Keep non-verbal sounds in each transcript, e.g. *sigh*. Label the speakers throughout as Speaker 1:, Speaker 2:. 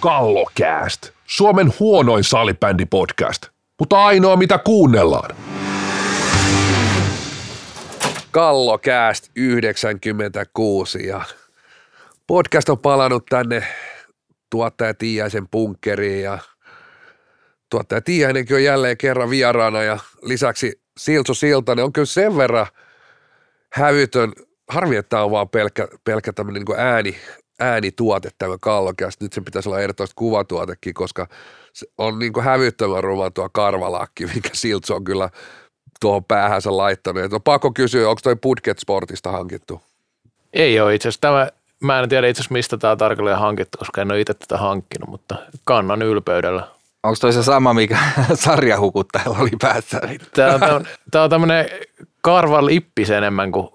Speaker 1: Kallokääst. Suomen huonoin salibändipodcast, mutta ainoa mitä kuunnellaan.
Speaker 2: Kallokääst 96 ja podcast on palannut tänne tuottaja Tiiäisen bunkkeriin ja tuottaja Tiiäinenkin on jälleen kerran vieraana ja lisäksi Siltsu Siltanen on kyllä sen verran hävytön, harvi, että on vaan pelkkä, pelkkä tämmöinen niin ääni, äänituote tämä kallokäs. Nyt se pitäisi olla ehdottomasti kuvatuotekin, koska se on niin kuin hävyttömän ruma tuo karvalakki, *laughs* mikä Siltsu on kyllä tuohon päähänsä laittanut. Et on pakko kysyä, onko toi Budget Sportista hankittu?
Speaker 3: Ei ole itse asiassa. Tämä, mä en tiedä itse asiassa mistä tämä tarkalleen hankittu, koska en ole itse tätä hankkinut, mutta kannan ylpeydellä.
Speaker 4: Onko toi se sama, mikä *laughs* sarjahukuttajalla oli päässä?
Speaker 3: Tämä on, tämä, on tämmöinen karvalippis enemmän kuin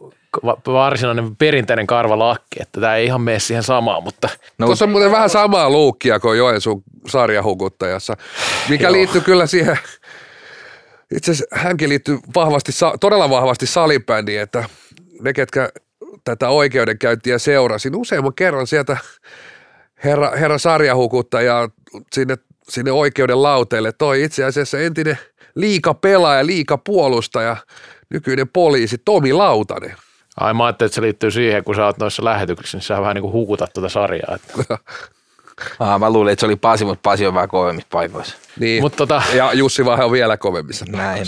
Speaker 3: varsinainen perinteinen karvalakki, että tämä ei ihan mene siihen samaan, mutta
Speaker 4: No,
Speaker 2: Tuossa on muuten vähän samaa luukkia kuin Joensuun sarjahukuttajassa, mikä
Speaker 3: Joo.
Speaker 2: liittyy kyllä siihen, itse asiassa hänkin liittyy vahvasti, todella vahvasti salibändiin, että ne, ketkä tätä oikeudenkäyntiä seurasi, niin useamman kerran sieltä herra, herra sarjahukuttaja sinne, sinne oikeuden lauteille toi itse asiassa entinen liika pelaaja, liika puolustaja, nykyinen poliisi Tomi Lautanen.
Speaker 3: Ai mä ajattelin, että se liittyy siihen, kun sä oot noissa lähetyksissä, niin sä vähän niin kuin hukutat tuota sarjaa. Että. *laughs*
Speaker 4: ah, mä luulin, että se oli Pasi, mutta Pasi on vähän kovemmissa paikoissa.
Speaker 2: Niin.
Speaker 3: Mutta tota,
Speaker 2: ja Jussi Vahe on vielä kovemmissa.
Speaker 4: Näin.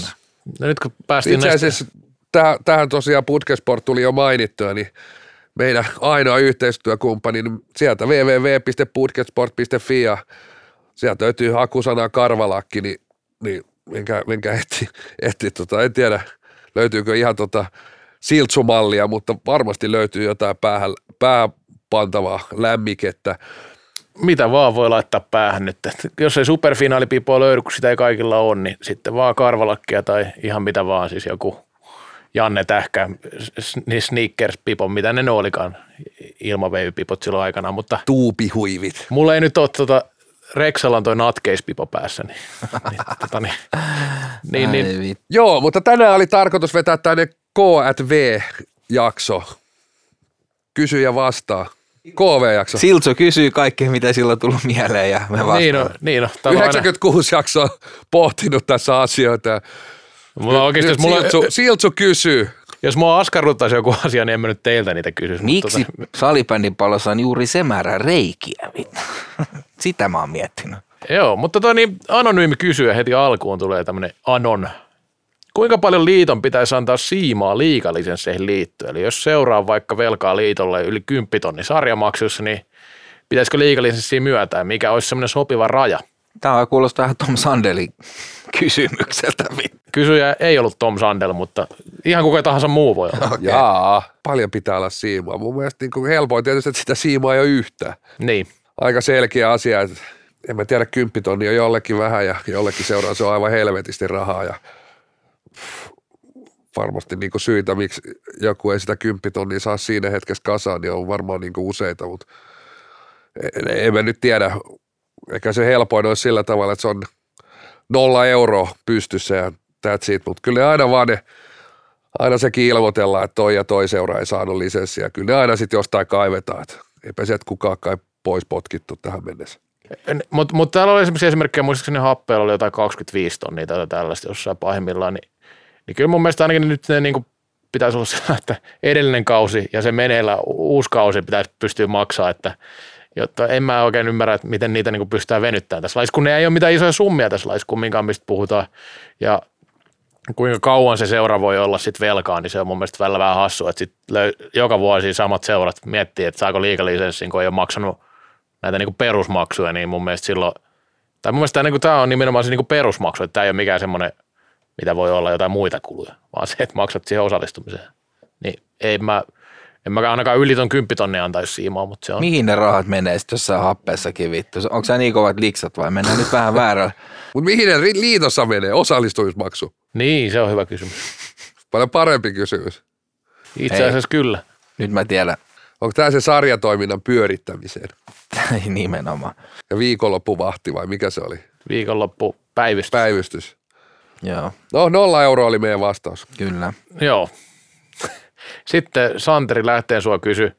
Speaker 3: no nyt kun päästiin
Speaker 2: Itse
Speaker 3: näistä,
Speaker 2: asiassa täh, tähän tosiaan Putkesport tuli jo mainittua, niin meidän ainoa yhteistyökumppani, niin sieltä www.putkesport.fi ja sieltä löytyy hakusana karvalakki, niin, niin menkää, menkää etti, etti tota, en tiedä löytyykö ihan tota siltsumallia, mutta varmasti löytyy jotain päähän, pääpantavaa lämmikettä.
Speaker 3: mitä vaan voi laittaa päähän nyt. Jos ei superfinaalipipoa löydy, kun sitä ei kaikilla ole, niin sitten vaan karvalakkia tai ihan mitä vaan, siis joku Janne Tähkä, niin sneakers-pipon, mitä ne ne olikaan, ilmaveivypipot silloin aikana, mutta
Speaker 2: Tuupihuivit.
Speaker 3: mulla ei nyt ole tota, Rexalla on toi natkeispipo päässä, niin, niin, tota, niin, niin, niin.
Speaker 2: Joo, mutta tänään oli tarkoitus vetää tänne K&V-jakso. Kysy ja vastaa. KV-jakso.
Speaker 4: Siltso kysyy kaikkea, mitä sillä on tullut mieleen ja me vastaan.
Speaker 3: niin on, niin on. Tää on aina-
Speaker 2: 96 jaksoa pohtinut tässä asioita.
Speaker 3: Mulla oikeasti,
Speaker 2: Nyt
Speaker 3: jos, mulla,
Speaker 2: Siltsu, Siltsu kysyy.
Speaker 3: jos mua askarruttaisi joku asia, niin en mä nyt teiltä niitä kysyisi. mutta
Speaker 4: Miksi
Speaker 3: Tota,
Speaker 4: salibändin pallossa on juuri se määrä reikiä? *laughs* Sitä mä oon miettinyt.
Speaker 3: Joo, mutta tota niin, anonyymi kysyjä heti alkuun tulee tämmöinen anon. Kuinka paljon liiton pitäisi antaa siimaa liikalisensseihin liittyen? Eli jos seuraa vaikka velkaa liitolle yli 10 tonni sarjamaksussa, niin pitäisikö liikalisenssiä myöntää? Mikä olisi semmoinen sopiva raja?
Speaker 4: Tämä kuulostaa vähän Tom Sandelin kysymykseltä.
Speaker 3: Kysyjä ei ollut Tom Sandel, mutta ihan kuka tahansa muu voi olla.
Speaker 4: Okei.
Speaker 2: Jaa, paljon pitää olla siimaa. Mun mielestä niin kuin helpoin tietysti, että sitä siimaa ei ole yhtään.
Speaker 3: Niin.
Speaker 2: Aika selkeä asia, että en mä tiedä, kymppitonni on jollekin vähän ja jollekin seuraa se on aivan helvetisti rahaa ja varmasti niin syitä, miksi joku ei sitä kymppitonnia saa siinä hetkessä kasaan, niin on varmaan niin useita, mutta en, en mä nyt tiedä. Eikä se helpoin olisi sillä tavalla, että se on nolla euroa pystyssä ja that's it, mutta kyllä aina vaan ne, aina sekin ilmoitellaan, että toi ja toi seura ei saanut lisenssiä. Kyllä ne aina sitten jostain kaivetaan, että eipä sieltä kukaan kai pois potkittu tähän mennessä.
Speaker 3: Mutta mut täällä oli esimerkiksi esimerkkejä, muistaakseni happeella oli jotain 25 tonnia tai tällaista jossain pahimmillaan, niin, niin kyllä mun mielestä ainakin nyt ne niin pitäisi olla sillä, että edellinen kausi ja se meneillä uusi kausi pitäisi pystyä maksaa, että jotta en mä oikein ymmärrä, että miten niitä niin pystytään venyttämään tässä laissa, kun ne ei ole mitään isoja summia tässä laissa kumminkaan, mistä puhutaan. Ja kuinka kauan se seura voi olla sitten velkaa, niin se on mun mielestä välillä vähän hassua, että sit löy- joka vuosi samat seurat miettii, että saako liikalisenssin, kun ei ole maksanut näitä niin perusmaksuja, niin mun mielestä silloin, tai mun mielestä niin tämä on nimenomaan se niin perusmaksu, että tämä ei ole mikään semmoinen, mitä voi olla jotain muita kuluja, vaan se, että maksat siihen osallistumiseen. Niin ei mä, en mä ainakaan yli ton kymppitonnia antaisi siimaa, mutta se on.
Speaker 4: Mihin ne rahat menee sitten jossain happeessakin vittu? Onko se niin kovat liksat vai mennään nyt vähän väärällä? *laughs*
Speaker 2: Mutta mihin ne liitossa menee? Osallistumismaksu.
Speaker 3: Niin, se on hyvä kysymys.
Speaker 2: Paljon parempi kysymys.
Speaker 3: Itse
Speaker 4: Ei.
Speaker 3: asiassa kyllä.
Speaker 4: Nyt mä tiedän.
Speaker 2: Onko tämä se sarjatoiminnan pyörittämiseen? *laughs*
Speaker 4: Nimenomaan.
Speaker 2: Ja viikonloppuvahti vai mikä se oli?
Speaker 3: Viikonloppu päivystys.
Speaker 2: Päivystys.
Speaker 4: Joo,
Speaker 2: No nolla euroa oli meidän vastaus.
Speaker 4: kyllä.
Speaker 3: Joo. *laughs* Sitten Santeri lähteen sua kysy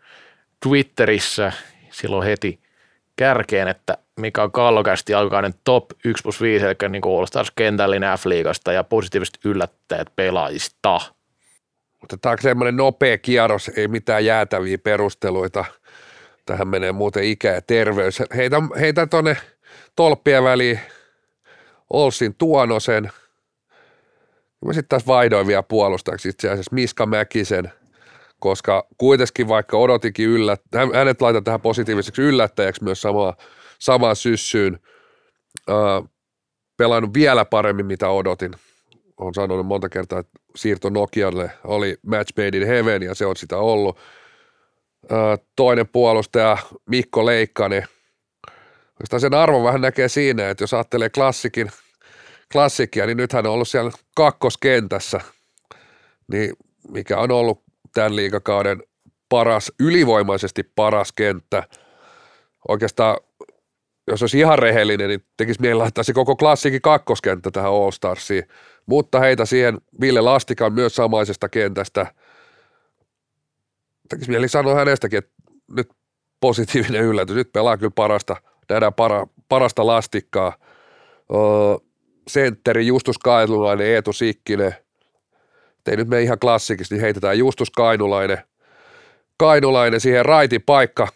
Speaker 3: Twitterissä silloin heti kärkeen, että mikä on kallokästi alkainen top 1 plus 5, eli niin All Stars kentällinen F-liigasta ja positiiviset yllättäjät pelaajista.
Speaker 2: Otetaanko semmoinen nopea kierros, ei mitään jäätäviä perusteluita. Tähän menee muuten ikä ja terveys. Heitä, heitä tuonne tolppien väliin Olsin Tuonosen. Mä sitten taas vaihdoin vielä puolustajaksi itse asiassa Miska Mäkisen, koska kuitenkin vaikka odotinkin yllät, hänet laitan tähän positiiviseksi yllättäjäksi myös samaa, samaan syssyyn, äh, pelannut vielä paremmin mitä odotin. Olen sanonut monta kertaa, että siirto Nokialle oli match made in heaven ja se on sitä ollut. Äh, toinen puolustaja Mikko Leikkanen – Oikeastaan sen arvon vähän näkee siinä, että jos ajattelee klassikin, klassikkia, niin nythän on ollut siellä kakkoskentässä, niin mikä on ollut tämän liikakauden paras, ylivoimaisesti paras kenttä. Oikeastaan, jos olisi ihan rehellinen, niin tekisi mieli laittaa se koko klassikin kakkoskenttä tähän All Starsiin, mutta heitä siihen Ville Lastikan myös samaisesta kentästä. Tekisi mieli sanoa hänestäkin, että nyt positiivinen yllätys, nyt pelaa kyllä parasta – nähdään para, parasta lastikkaa. Öö, sentteri Justus Kainulainen, Eetu Sikkinen. Ei nyt me ihan klassikista, niin heitetään Justus Kainulainen. Kainulainen siihen raitin paikka.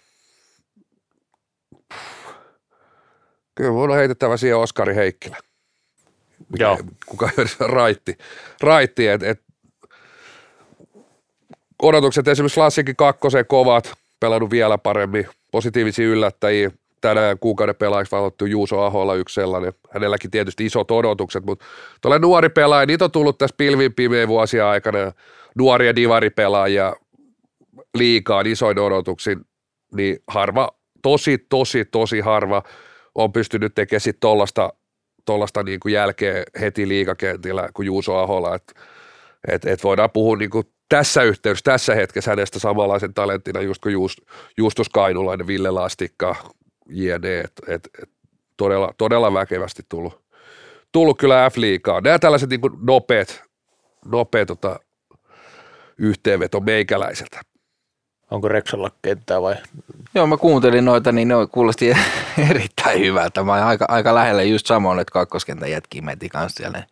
Speaker 2: Kyllä mun on heitettävä siihen Oskari Heikkilä.
Speaker 3: Joo.
Speaker 2: Kuka *laughs* raitti. Raitti, että et, odotukset esimerkiksi Klassikin kakkosen kovat, pelannut vielä paremmin, positiivisia yllättäjiä, tänään kuukauden pelaajaksi valittu Juuso Aholla yksi sellainen. Hänelläkin tietysti isot odotukset, mutta tuolle nuori pelaaja, niitä on tullut tässä pilvin pimeä vuosia aikana, nuoria divaripelaajia liikaa isoin odotuksin, niin harva, tosi, tosi, tosi harva on pystynyt tekemään sitten tollasta, tollasta niin kuin jälkeen heti liikakentillä kuin Juuso Aholla, että et, et voidaan puhua niin kuin tässä yhteydessä, tässä hetkessä hänestä samanlaisen talenttina just kuin Just, Justus Kainulainen, Ville Lastikka, jne. Et, et, et todella, todella väkevästi tullut, tullut kyllä F-liigaa. Nämä tällaiset niin nopeat, nopeat tota, yhteenveto meikäläiseltä.
Speaker 3: Onko Rexalla kenttää vai?
Speaker 4: Joo, mä kuuntelin noita, niin ne kuulosti *laughs* erittäin hyvältä. Mä aika, aika lähellä just samoin, että kakkoskentän jätkiä meti kanssa siellä.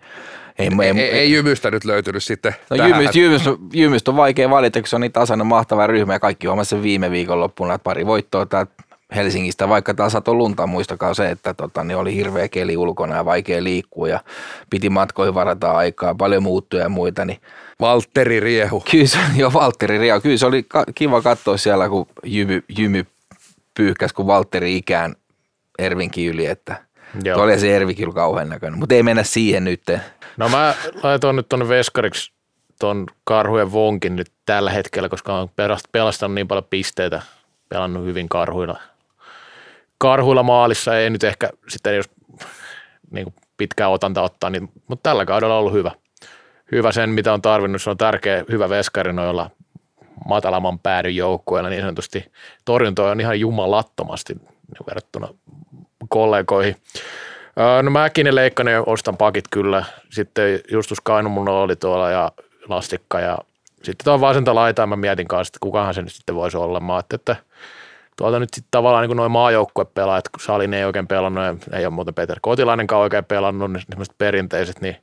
Speaker 2: Ei, ei, ei, ei jymystä nyt löytynyt sitten
Speaker 4: no jymystä, jymystä, jymystä, on vaikea valita, kun se on niin tasainen mahtava ryhmä ja kaikki huomasi sen viime viikonloppuna, että pari voittoa täältä Helsingistä, vaikka taas sato lunta, muistakaa se, että tota, niin oli hirveä keli ulkona ja vaikea liikkua ja piti matkoihin varata aikaa, paljon muuttuja ja muita. Niin
Speaker 2: Valtteri Riehu.
Speaker 4: Kyllä se, jo Valtteri Riehu. Kyllä se oli kiva katsoa siellä, kun jymy, jymy pyyhkäs, kun Valtteri ikään Ervinkin yli, että Joo. oli se Ervi kyllä kauhean näköinen, mutta ei mennä siihen nyt.
Speaker 3: No mä laitoin nyt tuonne veskariksi tuon karhujen vonkin nyt tällä hetkellä, koska on pelastanut niin paljon pisteitä, pelannut hyvin karhuilla karhuilla maalissa ei nyt ehkä sitten jos niin pitkää otanta ottaa, niin, mutta tällä kaudella on ollut hyvä. Hyvä sen, mitä on tarvinnut. Se on tärkeä, hyvä veskari noilla matalamman päädyn joukkueilla niin sanotusti. Torjunto on ihan jumalattomasti niin verrattuna kollegoihin. No Mäkinen Leikkanen ostan pakit kyllä. Sitten Justus Kainu oli tuolla ja Lastikka ja sitten tuo vasenta laitaa mä mietin kanssa, että kukahan se nyt sitten voisi olla. Mä että tuolta nyt sitten tavallaan niin noin maajoukkuepelaajat, kun Salin ei oikein pelannut ja ei ole muuten Peter Kotilainenkaan oikein pelannut, niin semmoiset perinteiset, niin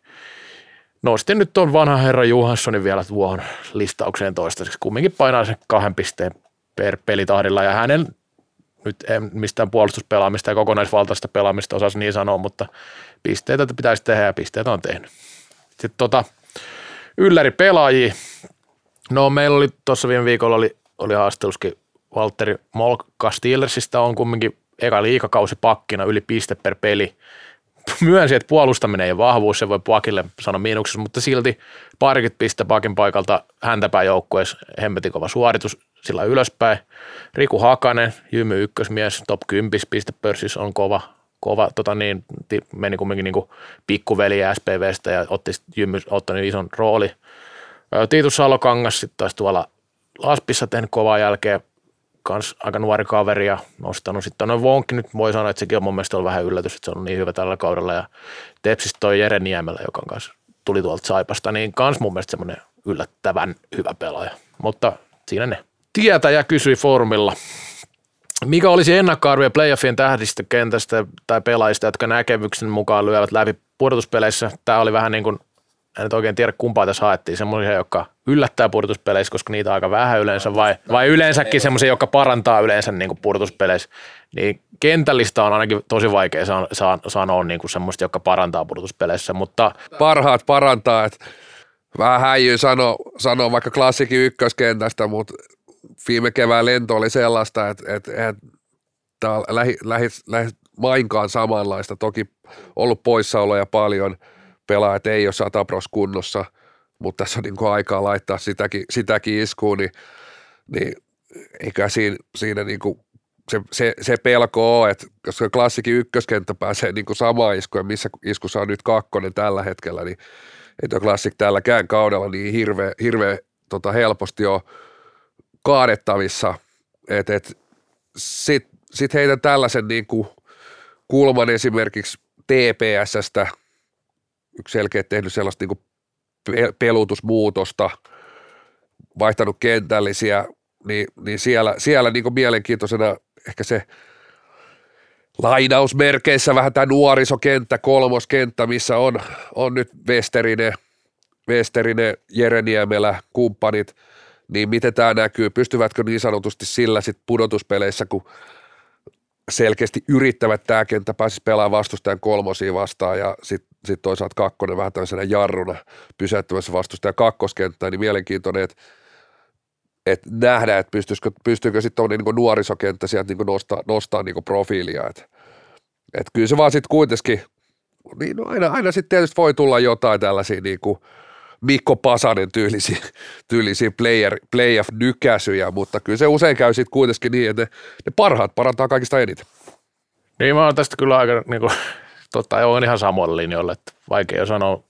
Speaker 3: nostin nyt tuon vanhan herra Johanssonin vielä tuohon listaukseen toistaiseksi. Kumminkin painaa sen kahden pisteen per pelitahdilla ja hänen nyt en mistään puolustuspelaamista ja kokonaisvaltaista pelaamista osasi niin sanoa, mutta pisteitä pitäisi tehdä ja pisteitä on tehnyt. Sitten tota, ylläri pelaajia. No meillä oli tuossa viime viikolla oli, oli haasteluskin Valtteri Molka Steelersistä on kumminkin eka liikakausi pakkina yli piste per peli. Myönsi, että puolustaminen ei vahvuus, se voi Pakille sanoa miinuksessa, mutta silti parikymmentä piste Pakin paikalta häntäpäin joukkueessa hemmetin kova suoritus sillä ylöspäin. Riku Hakanen, Jymy ykkösmies, top 10 piste pörssissä on kova, kova tota niin, meni kumminkin niin kuin pikkuveli SPVstä ja otti Jymy ottanut ison rooli. Tiitus Salokangas sitten taas tuolla Laspissa tehnyt kovaa jälkeen, kans aika nuori kaveri ja nostanut sitten noin Vonki nyt voi sanoa, että sekin on mun mielestä ollut vähän yllätys, että se on niin hyvä tällä kaudella ja Tepsistä toi Jere Niemelä, joka kanssa tuli tuolta Saipasta, niin kans mun mielestä semmoinen yllättävän hyvä pelaaja, mutta siinä ne. Tietäjä kysyi formilla, Mikä olisi ennakkoarvio playoffien tähdistä kentästä tai pelaajista, jotka näkemyksen mukaan lyövät läpi pudotuspeleissä? Tämä oli vähän niin kuin, en nyt oikein tiedä kumpaa tässä haettiin, semmoisia, jotka yllättää pudotuspeleissä, koska niitä on aika vähän yleensä, vai, vai yleensäkin semmoisia, jotka parantaa yleensä niin kuin pudotuspeleissä. Niin kentällistä on ainakin tosi vaikea sa- sa- sanoa niin kuin semmoista, jotka parantaa pudotuspeleissä, mutta
Speaker 2: Parhaat parantaa, että vähän häijyy sanoa, sanoa vaikka klassikin ykköskentästä, mutta viime kevään lento oli sellaista, että, että, että tämä on lähi, lähi, lähi, mainkaan samanlaista. Toki ollut poissaoloja paljon, pelaajat ei ole satapros kunnossa, mutta tässä on niin kuin aikaa laittaa sitäkin, sitäkin iskuun, niin, niin eikä siinä, siinä niin kuin se, se, se pelko on, että jos klassikin ykköskenttä pääsee niin kuin samaan iskuun, missä iskussa on nyt kakkonen tällä hetkellä, niin ei tuo klassik tälläkään kaudella niin hirveä, hirveä tota helposti on kaadettavissa, että et, sitten sit heitän tällaisen niin kuin kulman esimerkiksi TPSstä, yksi selkeä tehnyt sellaista niin pelutusmuutosta, vaihtanut kentällisiä, niin, niin siellä, siellä niin mielenkiintoisena ehkä se lainausmerkeissä vähän tämä nuorisokenttä, kolmoskenttä, missä on, on nyt Westerinen, Westerinen, Jereniemelä, kumppanit, niin miten tämä näkyy, pystyvätkö niin sanotusti sillä sit pudotuspeleissä, kun selkeästi yrittävät tämä kenttä pääsisi pelaamaan vastustajan kolmosia vastaan ja sitten sit toisaalta kakkonen vähän tämmöisenä jarruna pysäyttämässä vastustajan kakkoskenttää, niin mielenkiintoinen, että et nähdään, että pystyisikö, pystyykö sitten niin nuorisokenttä sieltä niin nostaa, nostaa niin profiilia. Että et kyllä se vaan sitten kuitenkin, niin no aina, aina sitten tietysti voi tulla jotain tällaisia niin Mikko Pasanen tyylisiä, *laughs* tyylisiä player, playoff-nykäsyjä, mutta kyllä se usein käy sitten kuitenkin niin, että ne, ne parhaat parantaa kaikista eniten.
Speaker 3: Niin mä oon tästä kyllä aika, niin totta, on ihan samoilla linjoilla, että vaikea sanoa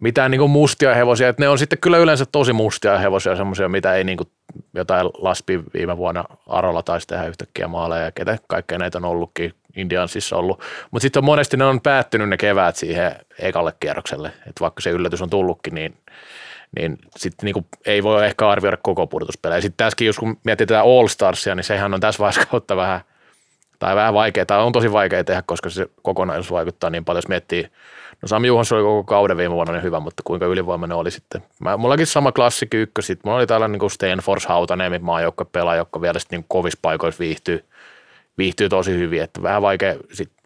Speaker 3: mitään niin mustia hevosia, että ne on sitten kyllä yleensä tosi mustia hevosia, semmoisia, mitä ei niin kuin jotain Laspi viime vuonna Arolla taisi tehdä yhtäkkiä maaleja ja ketä kaikkea näitä on ollutkin, Indiansissa ollut, mutta sitten monesti ne on päättynyt ne kevät siihen ekalle kierrokselle, että vaikka se yllätys on tullutkin, niin niin sitten niinku ei voi ehkä arvioida koko pudotuspelejä. Sitten tässäkin, jos kun mietitään All Starsia, niin sehän on tässä vaiheessa kautta vähän, tai vähän vaikea, tai on tosi vaikea tehdä, koska se kokonaisuus vaikuttaa niin paljon, jos miettii No Sami Juhansson oli koko kauden viime vuonna niin hyvä, mutta kuinka ylivoimainen oli sitten. Mä, mullakin sama klassikki ykkös, sitten mulla oli tällainen niin Stenfors Hautaneemi maajoukko pelaaja, joka vielä sitten niin kovissa paikoissa viihtyy, viihtyy tosi hyvin, että vähän vaikea sitten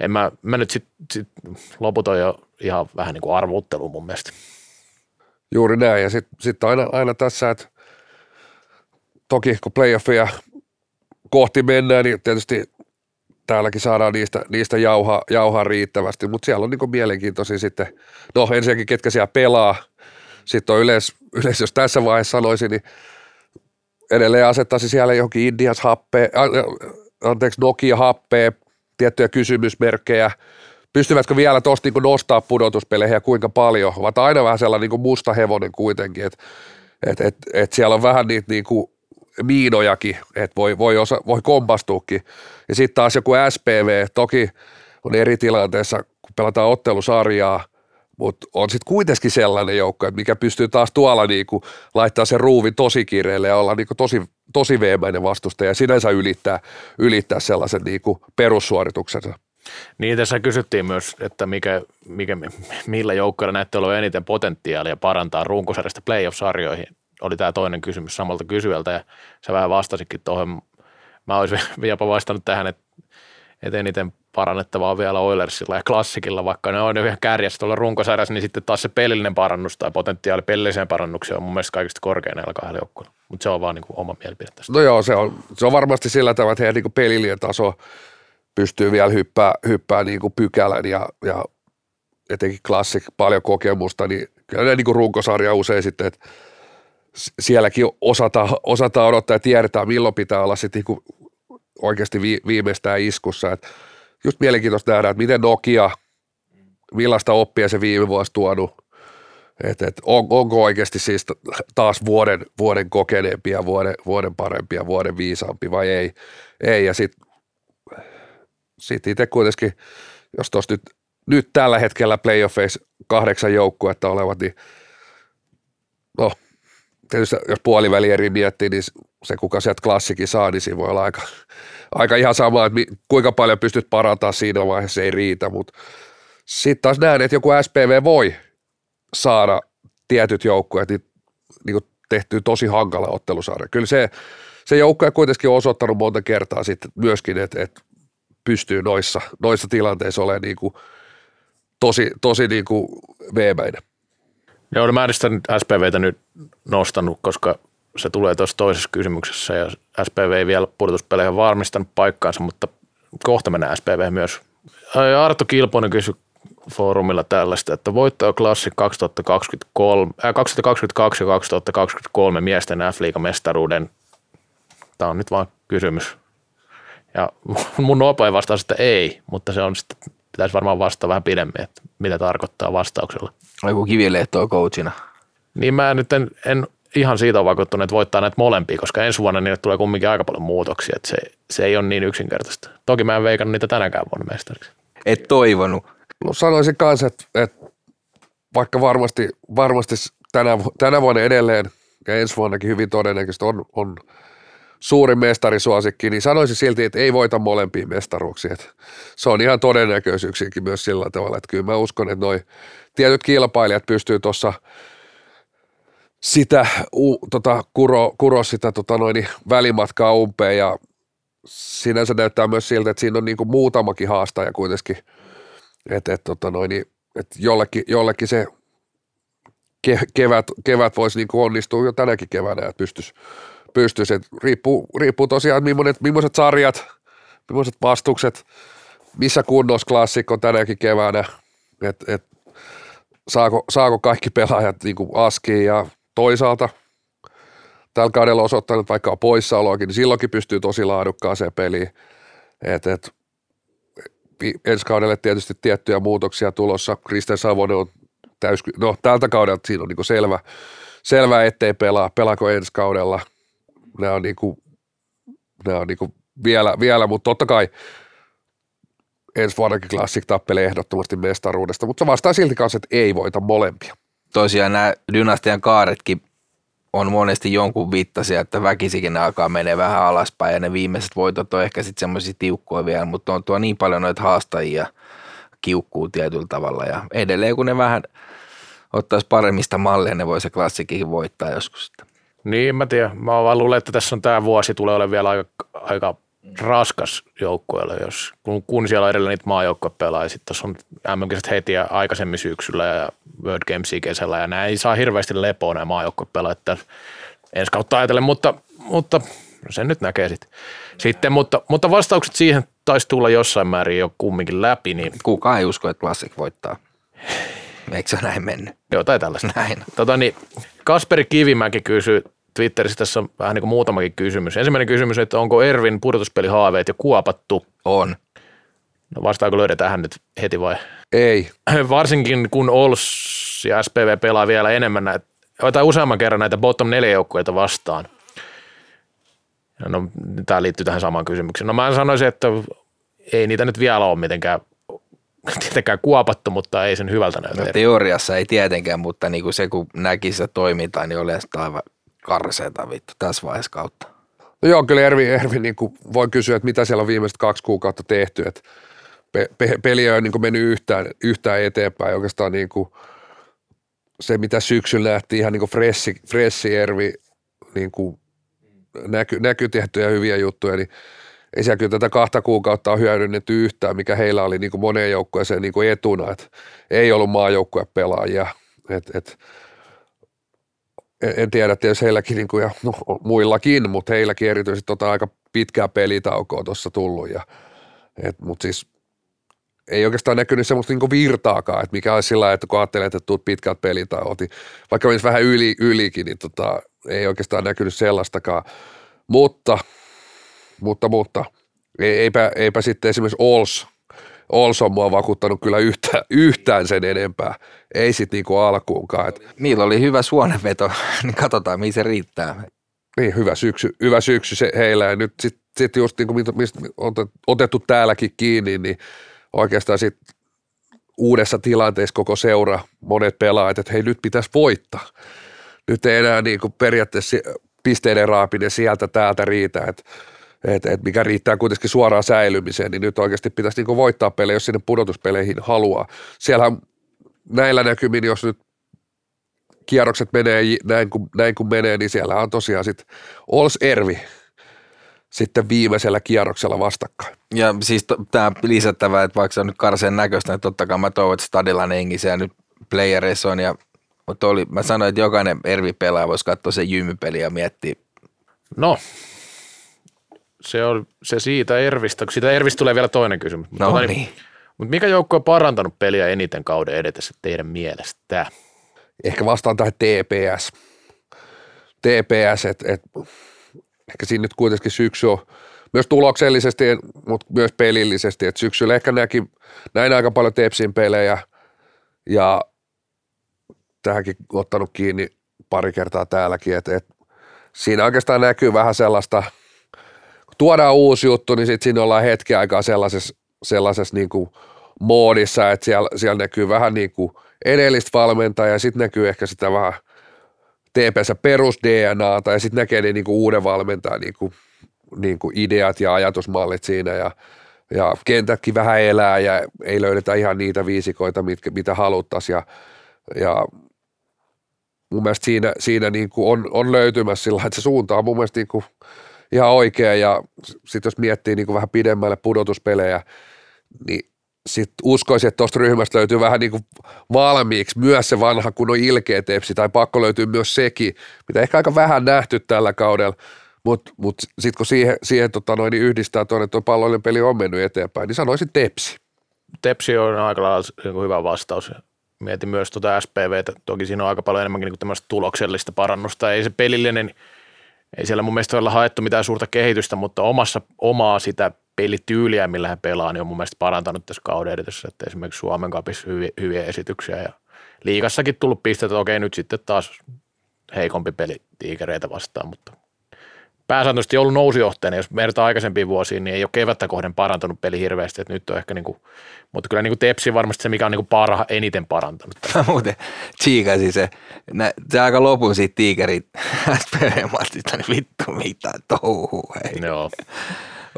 Speaker 3: en mä, mä nyt sitten sit loputon jo ihan vähän niin kuin arvuuttelu mun mielestä.
Speaker 2: Juuri näin, ja sitten sit aina, aina tässä, että toki kun playoffia kohti mennään, niin tietysti täälläkin saadaan niistä, niistä jauhaa, jauhaa riittävästi, mutta siellä on niin mielenkiintoisia sitten, no ensinnäkin ketkä siellä pelaa, sitten on yleis, yleis jos tässä vaiheessa sanoisin, niin edelleen asettaisi siellä johonkin Indias happeen, anteeksi Nokia happeen, tiettyjä kysymysmerkkejä, pystyvätkö vielä tuosta niin nostaa pudotuspeleihin ja kuinka paljon, ovat aina vähän sellainen niin musta hevonen kuitenkin, että et, et, et siellä on vähän niitä niin miinojakin, että voi, voi, osa, voi kompastuukin. Ja sitten taas joku SPV, toki on eri tilanteessa, kun pelataan ottelusarjaa, mutta on sitten kuitenkin sellainen joukko, että mikä pystyy taas tuolla niinku laittaa sen ruuvin tosi kireelle ja olla niinku tosi, tosi veemäinen vastustaja ja sinänsä ylittää, ylittää sellaisen niinku perussuorituksensa.
Speaker 3: Niin, tässä kysyttiin myös, että mikä, mikä, millä joukkoilla näette olevan eniten potentiaalia parantaa runkosarjasta playoff-sarjoihin oli tämä toinen kysymys samalta kysyjältä ja sä vähän vastasikin tuohon. Mä olisin *laughs* jopa vastannut tähän, että, että eniten parannettavaa vielä Oilersilla ja Klassikilla, vaikka ne on ihan kärjessä tuolla runkosarjassa, niin sitten taas se pelillinen parannus tai potentiaali pelilliseen parannukseen on mun mielestä kaikista korkein näillä kahdella joukkueella. Mutta se on vaan niin oma mielipide tästä.
Speaker 2: No joo, se on, se on varmasti sillä tavalla, että heidän niin pelillinen taso pystyy vielä hyppää, hyppää niin kuin pykälän ja, ja etenkin klassik paljon kokemusta, niin kyllä ne niin runkosarja usein sitten, että sielläkin osataan, osataan odottaa ja tiedetään, milloin pitää olla sitten niin oikeasti vi, viimeistään iskussa. Et just mielenkiintoista nähdä, että miten Nokia, millaista oppia se viime vuosi tuonut, että et on, onko oikeasti siis taas vuoden, vuoden kokeneempia, vuoden, vuoden parempia, vuoden viisaampi vai ei. ei. Ja sitten sit itse kuitenkin, jos tuossa nyt, nyt tällä hetkellä playoffeissa kahdeksan joukkuetta olevat, niin tietysti jos puolivälieri miettii, niin se kuka sieltä klassikin saa, niin siinä voi olla aika, aika ihan sama, että kuinka paljon pystyt parantamaan siinä vaiheessa, ei riitä, mutta sitten taas näen, että joku SPV voi saada tietyt joukkueet niin, niin tehtyä tosi hankala ottelusarja. Kyllä se, se joukkue kuitenkin osoittanut monta kertaa sitten myöskin, että, että pystyy noissa, noissa tilanteissa olemaan niin kuin tosi, tosi niin kuin veemäinen.
Speaker 3: Joo, no mä en sitä SPVtä nyt nostanut, koska se tulee tuossa toisessa kysymyksessä ja SPV ei vielä pudotuspeleihin varmistanut paikkaansa, mutta kohta mennään SPV myös. Arto Kilponen kysyi foorumilla tällaista, että voittaa klassi 2023, äh, 2022 ja 2023 miesten F-liigan mestaruuden. Tämä on nyt vaan kysymys. Ja mun nopea vastaus, että ei, mutta se on sitten, pitäisi varmaan vastata vähän pidemmin, että mitä tarkoittaa vastauksella.
Speaker 4: Joku kivilehto on coachina.
Speaker 3: Niin mä nyt en, en ihan siitä ole vakuuttunut, että voittaa näitä molempia, koska ensi vuonna niille tulee kumminkin aika paljon muutoksia, että se, se ei ole niin yksinkertaista. Toki mä en veikannut niitä tänäkään vuonna mestariksi.
Speaker 4: Et toivonut.
Speaker 2: No sanoisin kanssa, että, että vaikka varmasti, varmasti tänä, tänä vuonna edelleen ja ensi vuonnakin hyvin todennäköisesti on, on suurin mestarisuosikki, niin sanoisin silti, että ei voita molempia mestaruuksia. Että se on ihan todennäköisyyksiäkin myös sillä tavalla, että kyllä mä uskon, että noi tietyt kilpailijat pystyy tuossa sitä u, tota, kuro, kuro sitä tota noin, välimatkaa umpeen ja sinänsä näyttää myös siltä, että siinä on niin kuin muutamakin haastaja kuitenkin – että et, tota noin, et jollekin, jollekin se ke, kevät, kevät voisi niin onnistua jo tänäkin keväänä, että pystyisi, pystyisi. Riippuu, riippuu tosiaan, millaiset, millaiset sarjat, millaiset vastukset, missä kunnossa klassikko tänäkin keväänä, että et, saako, saako kaikki pelaajat niin askiin ja toisaalta tällä kaudella osoittanut vaikka poissaoloakin, niin silloinkin pystyy tosi laadukkaaseen peliin. Et, et, ensi kaudelle tietysti tiettyjä muutoksia tulossa. Kristen Savonen on täys, no tältä kaudelta siinä on niin selvä, selvä, ettei pelaa. Pelaako ensi kaudella? Nämä on, niin kuin, nämä on niin kuin vielä, vielä, mutta totta kai ensi vuonnakin Classic tappelee ehdottomasti mestaruudesta, mutta se vastaa silti kanssa, että ei voita molempia.
Speaker 4: Tosiaan nämä dynastian kaaretkin on monesti jonkun viittaisia, että väkisikin alkaa menee vähän alaspäin ja ne viimeiset voitot on ehkä sitten semmoisia tiukkoja vielä, mutta on tuo niin paljon noita haastajia kiukkuu tietyllä tavalla ja edelleen kun ne vähän ottaisi paremmista mallia, ne voi se klassikin voittaa joskus.
Speaker 3: Niin, mä tiedän. Mä vaan luulen, että tässä on tämä vuosi tulee olemaan vielä aika, aika raskas joukkueelle, jos, kun, kun siellä on edelleen niitä maajoukkoja pelaa, ja sitten tuossa on mm heti ja aikaisemmin syksyllä ja World Gamesia kesällä, ja nämä ei saa hirveästi lepoa nämä maajoukkoja pelaa, että ensi kautta ajatellen, mutta, mutta sen nyt näkee sitten. sitten mutta, mutta vastaukset siihen taisi tulla jossain määrin jo kumminkin läpi. Niin...
Speaker 4: Kukaan ei usko, että Classic voittaa. Eikö se näin mennyt?
Speaker 3: Joo, tai tällaista.
Speaker 4: Näin.
Speaker 3: Tota, niin, Kasperi Kivimäki kysyy Twitterissä tässä on vähän niin kuin muutamakin kysymys. Ensimmäinen kysymys, että onko Ervin pudotuspelihaaveet jo kuopattu?
Speaker 4: On.
Speaker 3: No vastaako löydetään hän nyt heti vai?
Speaker 2: Ei. *clears throat*
Speaker 3: Varsinkin kun Ols ja SPV pelaa vielä enemmän näitä, tai useamman kerran näitä bottom neljä joukkueita vastaan. No, tämä liittyy tähän samaan kysymykseen. No mä sanoisin, että ei niitä nyt vielä ole mitenkään tietenkään kuopattu, mutta ei sen hyvältä näytä.
Speaker 4: No, teoriassa ei tietenkään, mutta niin kuin se kun näki sitä toimintaa, niin oli sitä aivan karseeta vittu tässä vaiheessa kautta.
Speaker 2: No joo, kyllä Ervi, Ervi niin kuin voi kysyä, että mitä siellä on viimeiset kaksi kuukautta tehty, että pe, pe, peli ei ole niin kuin mennyt yhtään, yhtään eteenpäin. Oikeastaan niin kuin se, mitä syksyllä nähtiin ihan niin kuin fressi, fressi Ervi, niin kuin näky, näky tehtyjä hyviä juttuja, niin ei siellä kyllä tätä kahta kuukautta on hyödynnetty yhtään, mikä heillä oli niin kuin moneen joukkueeseen niin kuin etuna, että ei ollut maajoukkuepelaajia. Et, et, en, tiedä, että jos heilläkin niin kuin, ja no, muillakin, mutta heilläkin erityisesti tota aika pitkää pelitaukoa tuossa tullut. Ja, et, mutta siis ei oikeastaan näkynyt semmoista niin virtaakaan, että mikä olisi sillä että kun ajattelee, että tuut pitkät pelitauot, niin vaikka menisi vähän yli, ylikin, niin tota, ei oikeastaan näkynyt sellaistakaan. Mutta, mutta, mutta eipä, eipä sitten esimerkiksi Ols, Ols on mua vakuuttanut kyllä yhtä, yhtään sen enempää. Ei sitten niinku alkuunkaan. Et,
Speaker 4: Niillä oli hyvä suonenveto, *laughs* niin katsotaan mihin se riittää.
Speaker 2: niin, hyvä syksy, hyvä syksy se heillä. Ja nyt sitten sit just niinku, mistä on otettu täälläkin kiinni, niin oikeastaan sitten uudessa tilanteessa koko seura, monet pelaajat, että hei nyt pitäisi voittaa. Nyt ei enää niinku periaatteessa pisteiden raapinen sieltä täältä riitä, että et, et mikä riittää kuitenkin suoraan säilymiseen, niin nyt oikeasti pitäisi niinku voittaa pelejä, jos sinne pudotuspeleihin haluaa. Siellä näillä näkymin, jos nyt kierrokset menee näin kuin, näin kuin menee, niin siellä on tosiaan sitten Ols Ervi sitten viimeisellä kierroksella vastakkain.
Speaker 4: Ja siis to, tämä lisättävä, että vaikka se on nyt karseen näköistä, niin totta kai mä toivon, että stadilla ne siellä nyt playereissa on. Ja, mutta oli, mä sanoin, että jokainen Ervi-pelaaja voisi katsoa sen jymypeli ja miettiä.
Speaker 3: No, se on se siitä Ervistä, kun siitä Ervistä tulee vielä toinen kysymys.
Speaker 4: Mutta, no tota, niin.
Speaker 3: mutta mikä joukko on parantanut peliä eniten kauden edetessä teidän mielestä?
Speaker 2: Ehkä vastaan tähän TPS. TPS, että et, ehkä siinä nyt kuitenkin syksy on myös tuloksellisesti, mutta myös pelillisesti, että syksyllä ehkä näki, näin aika paljon Tepsin pelejä ja tähänkin ottanut kiinni pari kertaa täälläkin, että, että siinä oikeastaan näkyy vähän sellaista, tuodaan uusi juttu, niin sitten siinä ollaan hetki aikaa sellaisessa, sellaisessa niin kuin moodissa, että siellä, siellä näkyy vähän niin kuin edellistä valmentajaa ja sitten näkyy ehkä sitä vähän TPS perus DNAta ja sitten näkee niin, niin kuin uuden valmentajan niin kuin, niin kuin ideat ja ajatusmallit siinä ja, ja kentäkin vähän elää ja ei löydetä ihan niitä viisikoita, mitkä, mitä haluttaisiin ja, ja mun mielestä siinä, siinä niin kuin on, on löytymässä sillä että se suunta on mun mielestä niin kuin ihan oikea ja sitten jos miettii niin kuin vähän pidemmälle pudotuspelejä, niin sitten uskoisin, että tuosta ryhmästä löytyy vähän niin kuin valmiiksi myös se vanha kun on ilkeä tepsi, tai pakko löytyy myös sekin, mitä ehkä aika vähän nähty tällä kaudella, mutta mut, mut sitten kun siihen, siihen tota noin, niin yhdistää tuonne, että tuo pallollinen peli on mennyt eteenpäin, niin sanoisin tepsi.
Speaker 3: Tepsi on aika lailla niin hyvä vastaus. Mietin myös tuota SPVtä, toki siinä on aika paljon enemmänkin niin tämmöistä tuloksellista parannusta. Ei se pelillinen, ei siellä mun mielestä ole haettu mitään suurta kehitystä, mutta omassa, omaa sitä pelityyliä, millä he pelaa, niin on mun mielestä parantanut tässä kauden edetessä, että esimerkiksi Suomen kapissa hyviä, hyviä esityksiä ja liigassakin tullut pisteitä, okei nyt sitten taas heikompi peli tiikereitä vastaan, mutta pääsääntöisesti ollut nousijohteinen, jos vertaa aikaisempiin vuosiin, niin ei ole kevättä kohden parantanut peli hirveästi, että nyt on ehkä niin kuin, mutta kyllä niin kuin Tepsi varmasti se, mikä on niin kuin parha, eniten parantanut. *laughs*
Speaker 4: Muuten tsiikasi se, nä, se aika lopun siitä tiikerit *laughs* SPV-matsista, niin vittu mitä touhuu.
Speaker 3: Joo.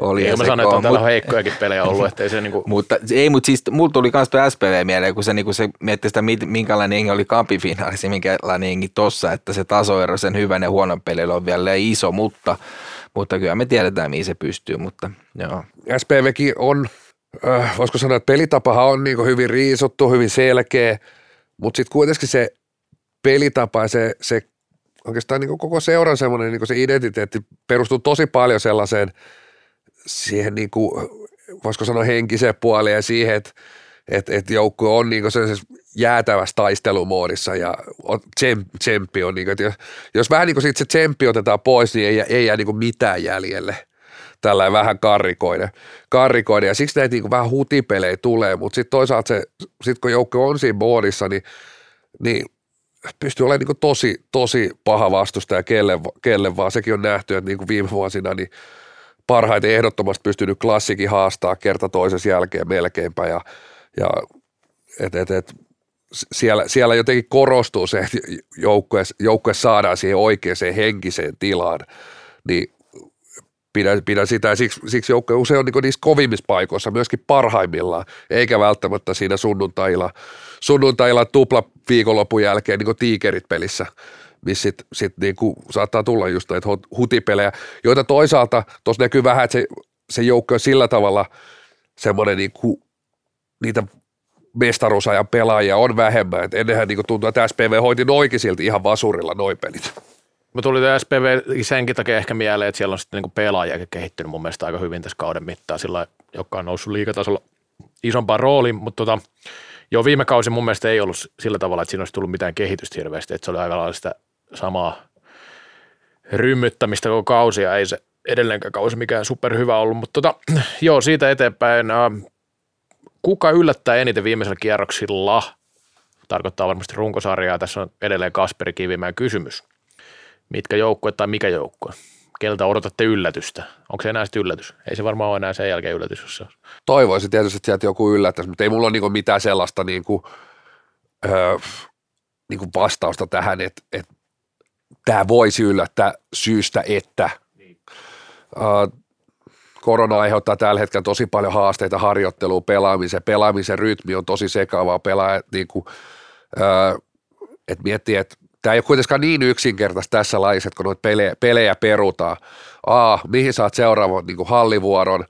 Speaker 3: Oli ei, mä sanoin, että on täällä mut, heikkojakin pelejä ollut, ettei se niinku...
Speaker 4: mutta ei, mutta siis mulla tuli myös tuo SPV mieleen, kun se, niinku, se miettii sitä, minkälainen jengi oli kampifinaalissa, minkälainen jengi tossa, että se tasoero sen hyvän ja huonon pelillä on vielä iso, mutta, mutta kyllä me tiedetään, mihin se pystyy, mutta joo.
Speaker 2: SPVkin on, äh, voisiko sanoa, että pelitapahan on niin hyvin riisottu, hyvin selkeä, mutta sitten kuitenkin se pelitapa ja se, se oikeastaan niin koko seuran semmoinen niin se identiteetti perustuu tosi paljon sellaiseen – siihen niin kuin, voisiko sanoa henkiseen puoleen ja siihen, että et, et joukko on niin jäätävässä taistelumoodissa ja tsemppi on, niin kuin, että jos, jos vähän niin kuin siitä se tsemppi otetaan pois, niin ei, ei jää niin kuin mitään jäljelle tällä vähän karrikoiden, karrikoiden. ja siksi näitä niin kuin vähän hutipelejä tulee, mutta sitten toisaalta se, sit kun joukko on siinä moodissa, niin, niin pystyy olemaan niin tosi, tosi paha vastustaja kelle, kelle vaan. Sekin on nähty, että niin kuin viime vuosina niin – parhaiten ehdottomasti pystynyt klassikin haastaa kerta toisessa jälkeen melkeinpä ja, ja et, et, et, siellä, siellä jotenkin korostuu se, että joukkue, joukkue saadaan siihen oikeaan henkiseen tilaan, niin pidän, pidän sitä. Ja siksi, siksi joukkue usein on niin niissä kovimmissa paikoissa myöskin parhaimmillaan, eikä välttämättä siinä sunnuntailla, sunnuntailla tupla viikonlopun jälkeen niin tiikerit pelissä – missä sit, sit niinku saattaa tulla just näitä hutipelejä, joita toisaalta tuossa näkyy vähän, että se, se joukko on sillä tavalla semmoinen niinku, niitä mestaruusajan pelaajia on vähemmän. Et ennenhän niinku tuntuu, että SPV hoiti noikin silti ihan vasurilla noin pelit.
Speaker 3: Mä tuli SPV senkin takia ehkä mieleen, että siellä on sitten niinku pelaajiakin kehittynyt mun mielestä aika hyvin tässä kauden mittaan, sillä joka on noussut liikatasolla isompaan rooliin, mutta tota, jo viime kausi mun mielestä ei ollut sillä tavalla, että siinä olisi tullut mitään kehitystä hirveästi, että se oli aika sitä samaa rymyttämistä koko kausia. Ei se edelleenkään kausi mikään superhyvä ollut, mutta tota, *clears throat* joo, siitä eteenpäin. Kuka yllättää eniten viimeisellä kierroksilla? Tarkoittaa varmasti runkosarjaa. Tässä on edelleen Kasperi Kivimäen kysymys. Mitkä joukkue tai mikä joukkue? Keltä odotatte yllätystä? Onko se enää sitten yllätys? Ei se varmaan ole enää sen jälkeen yllätys. Jos se
Speaker 2: Toivoisin tietysti, että sieltä joku yllättäisi, mutta ei mulla ole niinku mitään sellaista niinku, öö, niinku vastausta tähän, että, että tämä voisi yllättää syystä, että uh, korona aiheuttaa tällä hetkellä tosi paljon haasteita harjoitteluun, pelaamisen. Pelaamisen rytmi on tosi sekavaa. Pelaa, niin kuin, uh, että miettii, että tämä ei ole kuitenkaan niin yksinkertaista tässä lajissa, että kun noita pelejä, pelejä perutaan. A, mihin saat seuraavan niin kuin hallivuoron,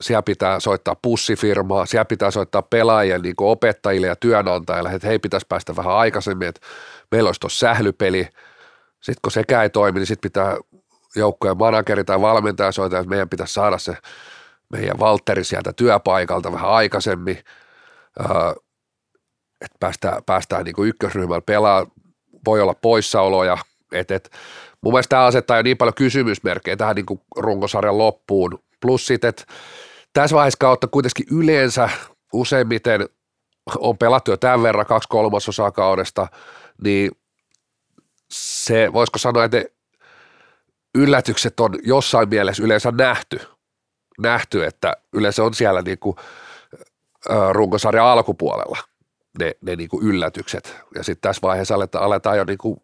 Speaker 2: siellä pitää soittaa pussifirmaa, siellä pitää soittaa pelaajien niin opettajille ja työnantajille, että hei pitäisi päästä vähän aikaisemmin, että meillä olisi tuossa sählypeli. Sitten kun sekään ei toimi, niin sitten pitää joukkojen manageri tai valmentaja soittaa, että meidän pitäisi saada se meidän Valtteri sieltä työpaikalta vähän aikaisemmin, että päästään, päästään niin kuin ykkösryhmällä pelaa, voi olla poissaoloja, että et, mun mielestä tämä asettaa jo niin paljon kysymysmerkkejä tähän niin kuin runkosarjan loppuun, plus sitten, että tässä vaiheessa kautta kuitenkin yleensä useimmiten on pelattu jo tämän verran kaksi kolmasosaa kaudesta, niin se, voisiko sanoa, että yllätykset on jossain mielessä yleensä nähty, nähty että yleensä on siellä niin kuin, runkosarjan alkupuolella ne, ne niin kuin yllätykset. Ja sitten tässä vaiheessa aletaan, aletaan jo niin kuin,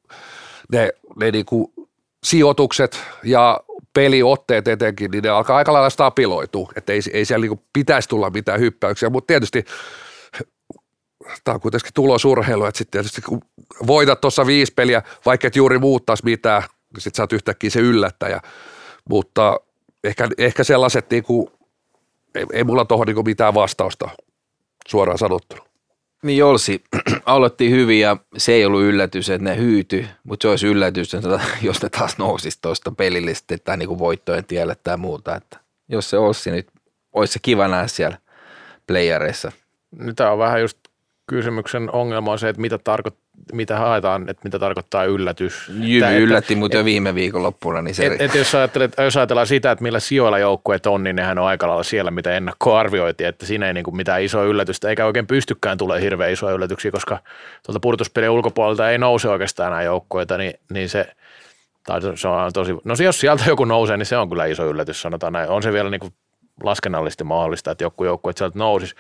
Speaker 2: ne, ne niin kuin sijoitukset ja peliotteet etenkin, niin ne alkaa aika lailla stabiloitua, että ei, ei siellä niin pitäisi tulla mitään hyppäyksiä, mutta tietysti tämä on kuitenkin tulosurheilu, että sitten tietysti kun voitat tuossa viisi peliä, vaikka et juuri muuttaisi mitään, niin sitten sä oot yhtäkkiä se yllättäjä, mutta ehkä, ehkä sellaiset, niin kuin, ei, ei mulla tuohon niin mitään vastausta suoraan sanottuna.
Speaker 4: Niin Jolsi *clears throat* aloitti hyvin ja se ei ollut yllätys, että ne hyyty, mutta se olisi yllätys, että *laughs* jos ne taas nousisi tuosta pelillisesti tai niin voittojen tielle tai muuta. Että jos se olisi, niin olisi se kiva nähdä siellä playereissa.
Speaker 3: Nyt on vähän just kysymyksen ongelma on se, että mitä, tarko, mitä haetaan, että mitä tarkoittaa yllätys.
Speaker 4: Jymy että, yllätti mutta jo viime loppuna. Niin se
Speaker 3: et, et jos, ajattelet, jos ajatellaan sitä, että millä sijoilla joukkueet on, niin nehän on aika lailla siellä, mitä ennakko arvioitiin, että siinä ei niin kuin mitään isoa yllätystä, eikä oikein pystykään tulee hirveän isoja yllätyksiä, koska tuolta purtuspelien ulkopuolelta ei nouse oikeastaan nämä joukkueita, niin, niin se, tai se on tosi, no jos sieltä joku nousee, niin se on kyllä iso yllätys, sanotaan näin. On se vielä niin kuin laskennallisesti mahdollista, että joku joukkue sieltä nousisi.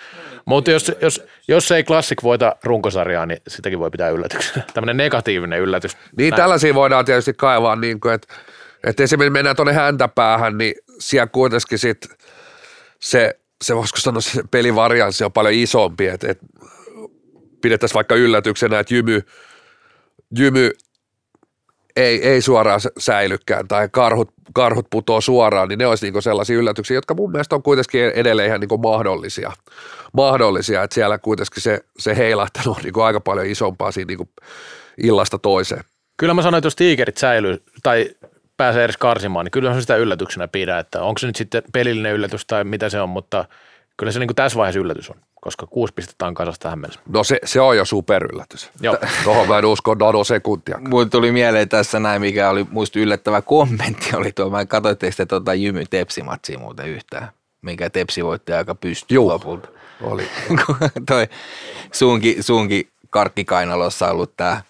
Speaker 3: Mutta jos, jos, jos ei klassik voita runkosarjaa, niin sitäkin voi pitää yllätyksenä. *laughs* Tämmöinen negatiivinen yllätys.
Speaker 2: Niin Näin. tällaisia voidaan tietysti kaivaa, niin kuin, että, että esimerkiksi mennään tuonne häntäpäähän, niin siellä kuitenkin sit se, se voisiko sanoa, se pelivarianssi on paljon isompi, että, että pidettäisiin vaikka yllätyksenä, että Jymy, Jymy ei, ei suoraan säilykään tai karhut, karhut putoo suoraan, niin ne olisi niin sellaisia yllätyksiä, jotka mun mielestä on kuitenkin edelleen ihan niin mahdollisia. mahdollisia. Että siellä kuitenkin se, se heilahtelu on niin aika paljon isompaa siinä niin illasta toiseen.
Speaker 3: Kyllä mä sanoin, että jos tiikerit säilyy tai pääsee edes karsimaan, niin kyllä se sitä yllätyksenä pidä, että onko se nyt sitten pelillinen yllätys tai mitä se on, mutta kyllä se niin tässä vaiheessa yllätys on koska kuusi pistettä on kasassa tähän mennessä.
Speaker 2: No se, se on jo superyllätys. Joo. *laughs* Tuohon mä en usko nanosekuntia.
Speaker 4: Mulle tuli mieleen tässä näin, mikä oli muista yllättävä kommentti, oli tuo, mä katsoitteko te tuota Jymy Tepsi-matsia muuten yhtään, minkä Tepsi voitti aika pystyyn
Speaker 2: Juu,
Speaker 4: lopulta.
Speaker 2: oli. *laughs*
Speaker 4: toi suunkin, suunkin karkkikainalossa ollut tämä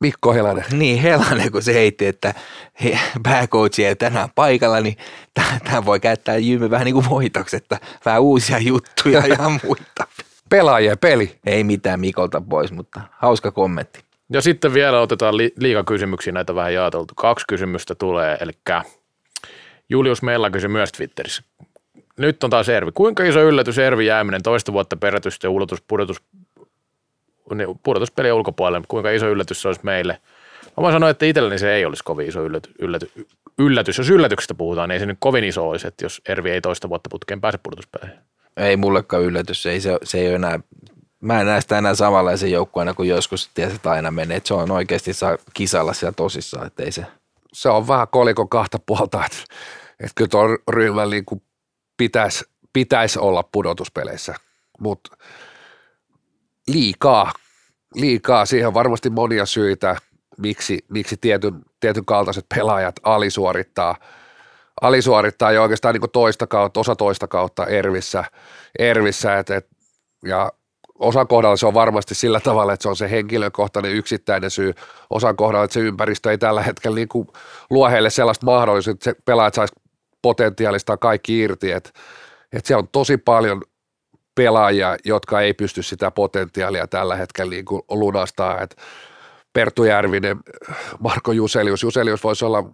Speaker 2: Mikko Helanen.
Speaker 4: Niin, Helanen, kun se heitti, että pääcoach ei tänään paikalla, niin tämä voi käyttää Jymy vähän niin kuin voitoksi, että vähän uusia juttuja ja *laughs* muita.
Speaker 2: Pelaajia peli.
Speaker 4: Ei mitään Mikolta pois, mutta hauska kommentti.
Speaker 3: Ja sitten vielä otetaan li- liikakysymyksiä, näitä vähän jaoteltu. Kaksi kysymystä tulee, eli Julius Meillä kysyi myös Twitterissä. Nyt on taas Ervi. Kuinka iso yllätys Ervi jääminen toista vuotta perätystä ja ulotus pudotus niin pudotuspelien ulkopuolelle, kuinka iso yllätys se olisi meille. Mä voin sanoa, että itselleni se ei olisi kovin iso ylläty, ylläty, yllätys. Jos yllätyksestä puhutaan, niin ei se nyt kovin iso olisi, että jos Ervi ei toista vuotta putkeen pääse pudotuspeleihin.
Speaker 4: Ei mullekaan yllätys, ei se, se ei ole enää, mä en näe sitä enää samanlaisen joukkueena kuin joskus tiesi, että aina menee. Että se on oikeasti saa kisalla siellä tosissaan, että ei se.
Speaker 2: Se on vähän kolikon kahta puolta, että, että kyllä tuon ryhmän niin pitäisi, pitäisi olla pudotuspeleissä, mutta liikaa, liikaa. Siihen on varmasti monia syitä, miksi, miksi tietyn, tietyn kaltaiset pelaajat alisuorittaa, alisuorittaa jo oikeastaan niin toista kautta, osa toista kautta Ervissä, Ervissä et, et, ja osan kohdalla se on varmasti sillä tavalla, että se on se henkilökohtainen yksittäinen syy. Osan kohdalla, että se ympäristö ei tällä hetkellä niin luo heille sellaista mahdollisuutta, että se pelaajat saisi potentiaalista kaikki irti, että, että siellä on tosi paljon pelaajia, jotka ei pysty sitä potentiaalia tällä hetkellä niin kuin lunastaa. Et Perttu Järvinen, Marko Juselius. Juselius voisi olla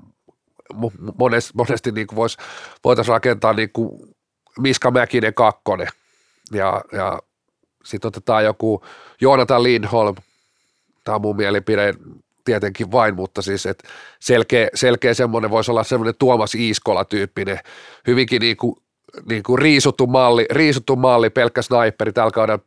Speaker 2: monesti, monesti niin kuin vois, voitaisiin rakentaa niin kuin Miska Mäkinen kakkonen ja, ja sitten otetaan joku Joonatan Lindholm, tämä on mun mielipide tietenkin vain, mutta siis et selkeä, selkeä semmoinen voisi olla semmoinen Tuomas Iiskola-tyyppinen, hyvinkin niin kuin, niin kuin riisuttu, malli, riisuttu malli, pelkkä sniperi tällä kaudella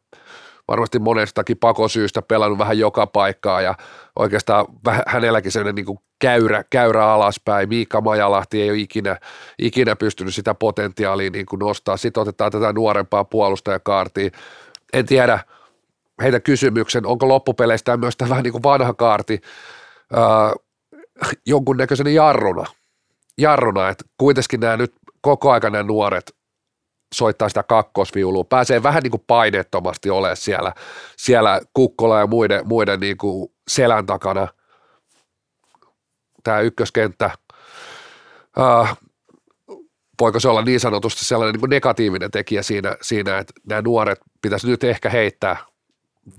Speaker 2: varmasti monestakin pakosyystä pelannut vähän joka paikkaa ja oikeastaan hänelläkin sellainen niin kuin käyrä, käyrä alaspäin. Miikka Majalahti ei ole ikinä, ikinä pystynyt sitä potentiaalia niin kuin nostaa. Sitten otetaan tätä nuorempaa puolustajakaartia. En tiedä, heitä kysymyksen, onko loppupeleistä myös vähän niin kuin vanha kaarti ää, jonkunnäköisenä jarruna. Jarruna, että kuitenkin nämä nyt koko ajan nämä nuoret soittaa sitä kakkosviulua, pääsee vähän niin kuin paineettomasti olemaan siellä, siellä Kukkola ja muiden, muiden niin kuin selän takana. Tämä ykköskenttä, äh, voiko se olla niin sanotusti sellainen niin kuin negatiivinen tekijä siinä, siinä, että nämä nuoret pitäisi nyt ehkä heittää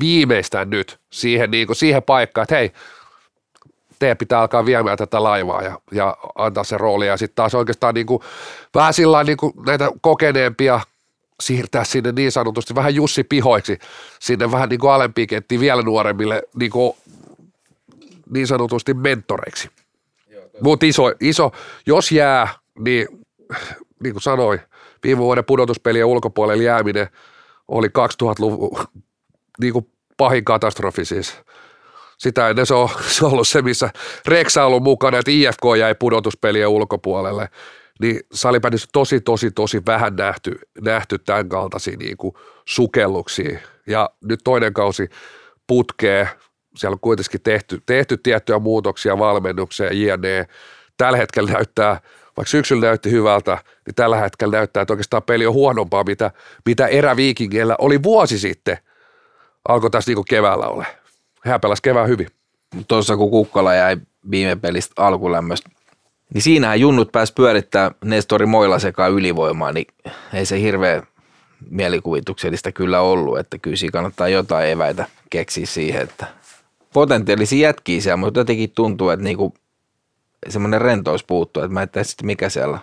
Speaker 2: viimeistään nyt siihen, niin kuin siihen paikkaan, että hei, teidän pitää alkaa viemään tätä laivaa ja, ja antaa se rooli. Ja sitten taas oikeastaan niin kuin, vähän sillä niin kuin näitä kokeneempia siirtää sinne niin sanotusti vähän Jussi Pihoiksi, sinne vähän niin kuin alempiin kenttiin vielä nuoremmille niin, kuin, niin sanotusti mentoreiksi. Mutta iso, iso, jos jää, niin niin kuin sanoin, viime vuoden pudotuspelien ulkopuolelle jääminen oli 2000-luvun niin kuin pahin katastrofi siis sitä ennen se on, se on ollut se, missä Reksa on ollut mukana, että IFK jäi pudotuspelien ulkopuolelle. Niin salibändissä tosi, tosi, tosi vähän nähty, nähty tämän kaltaisia niin kuin sukelluksia. Ja nyt toinen kausi putkee, siellä on kuitenkin tehty, tehty tiettyjä muutoksia valmennukseen jne. Tällä hetkellä näyttää, vaikka syksyllä näytti hyvältä, niin tällä hetkellä näyttää, että oikeastaan peli on huonompaa, mitä, mitä eräviikingeillä oli vuosi sitten. Alkoi tässä niin keväällä ole hän pelasi kevään hyvin.
Speaker 4: Tuossa kun Kukkola jäi viime pelistä alkulämmöstä, niin siinähän junnut pääsi pyörittää Nestori Moilla sekaan ylivoimaa, niin ei se hirveä mielikuvituksellista kyllä ollut, että kyllä siinä kannattaa jotain eväitä keksiä siihen, että potentiaalisia jätkiä siellä, mutta jotenkin tuntuu, että niinku semmoinen rentous puuttuu, että mä en tiedä sitten mikä siellä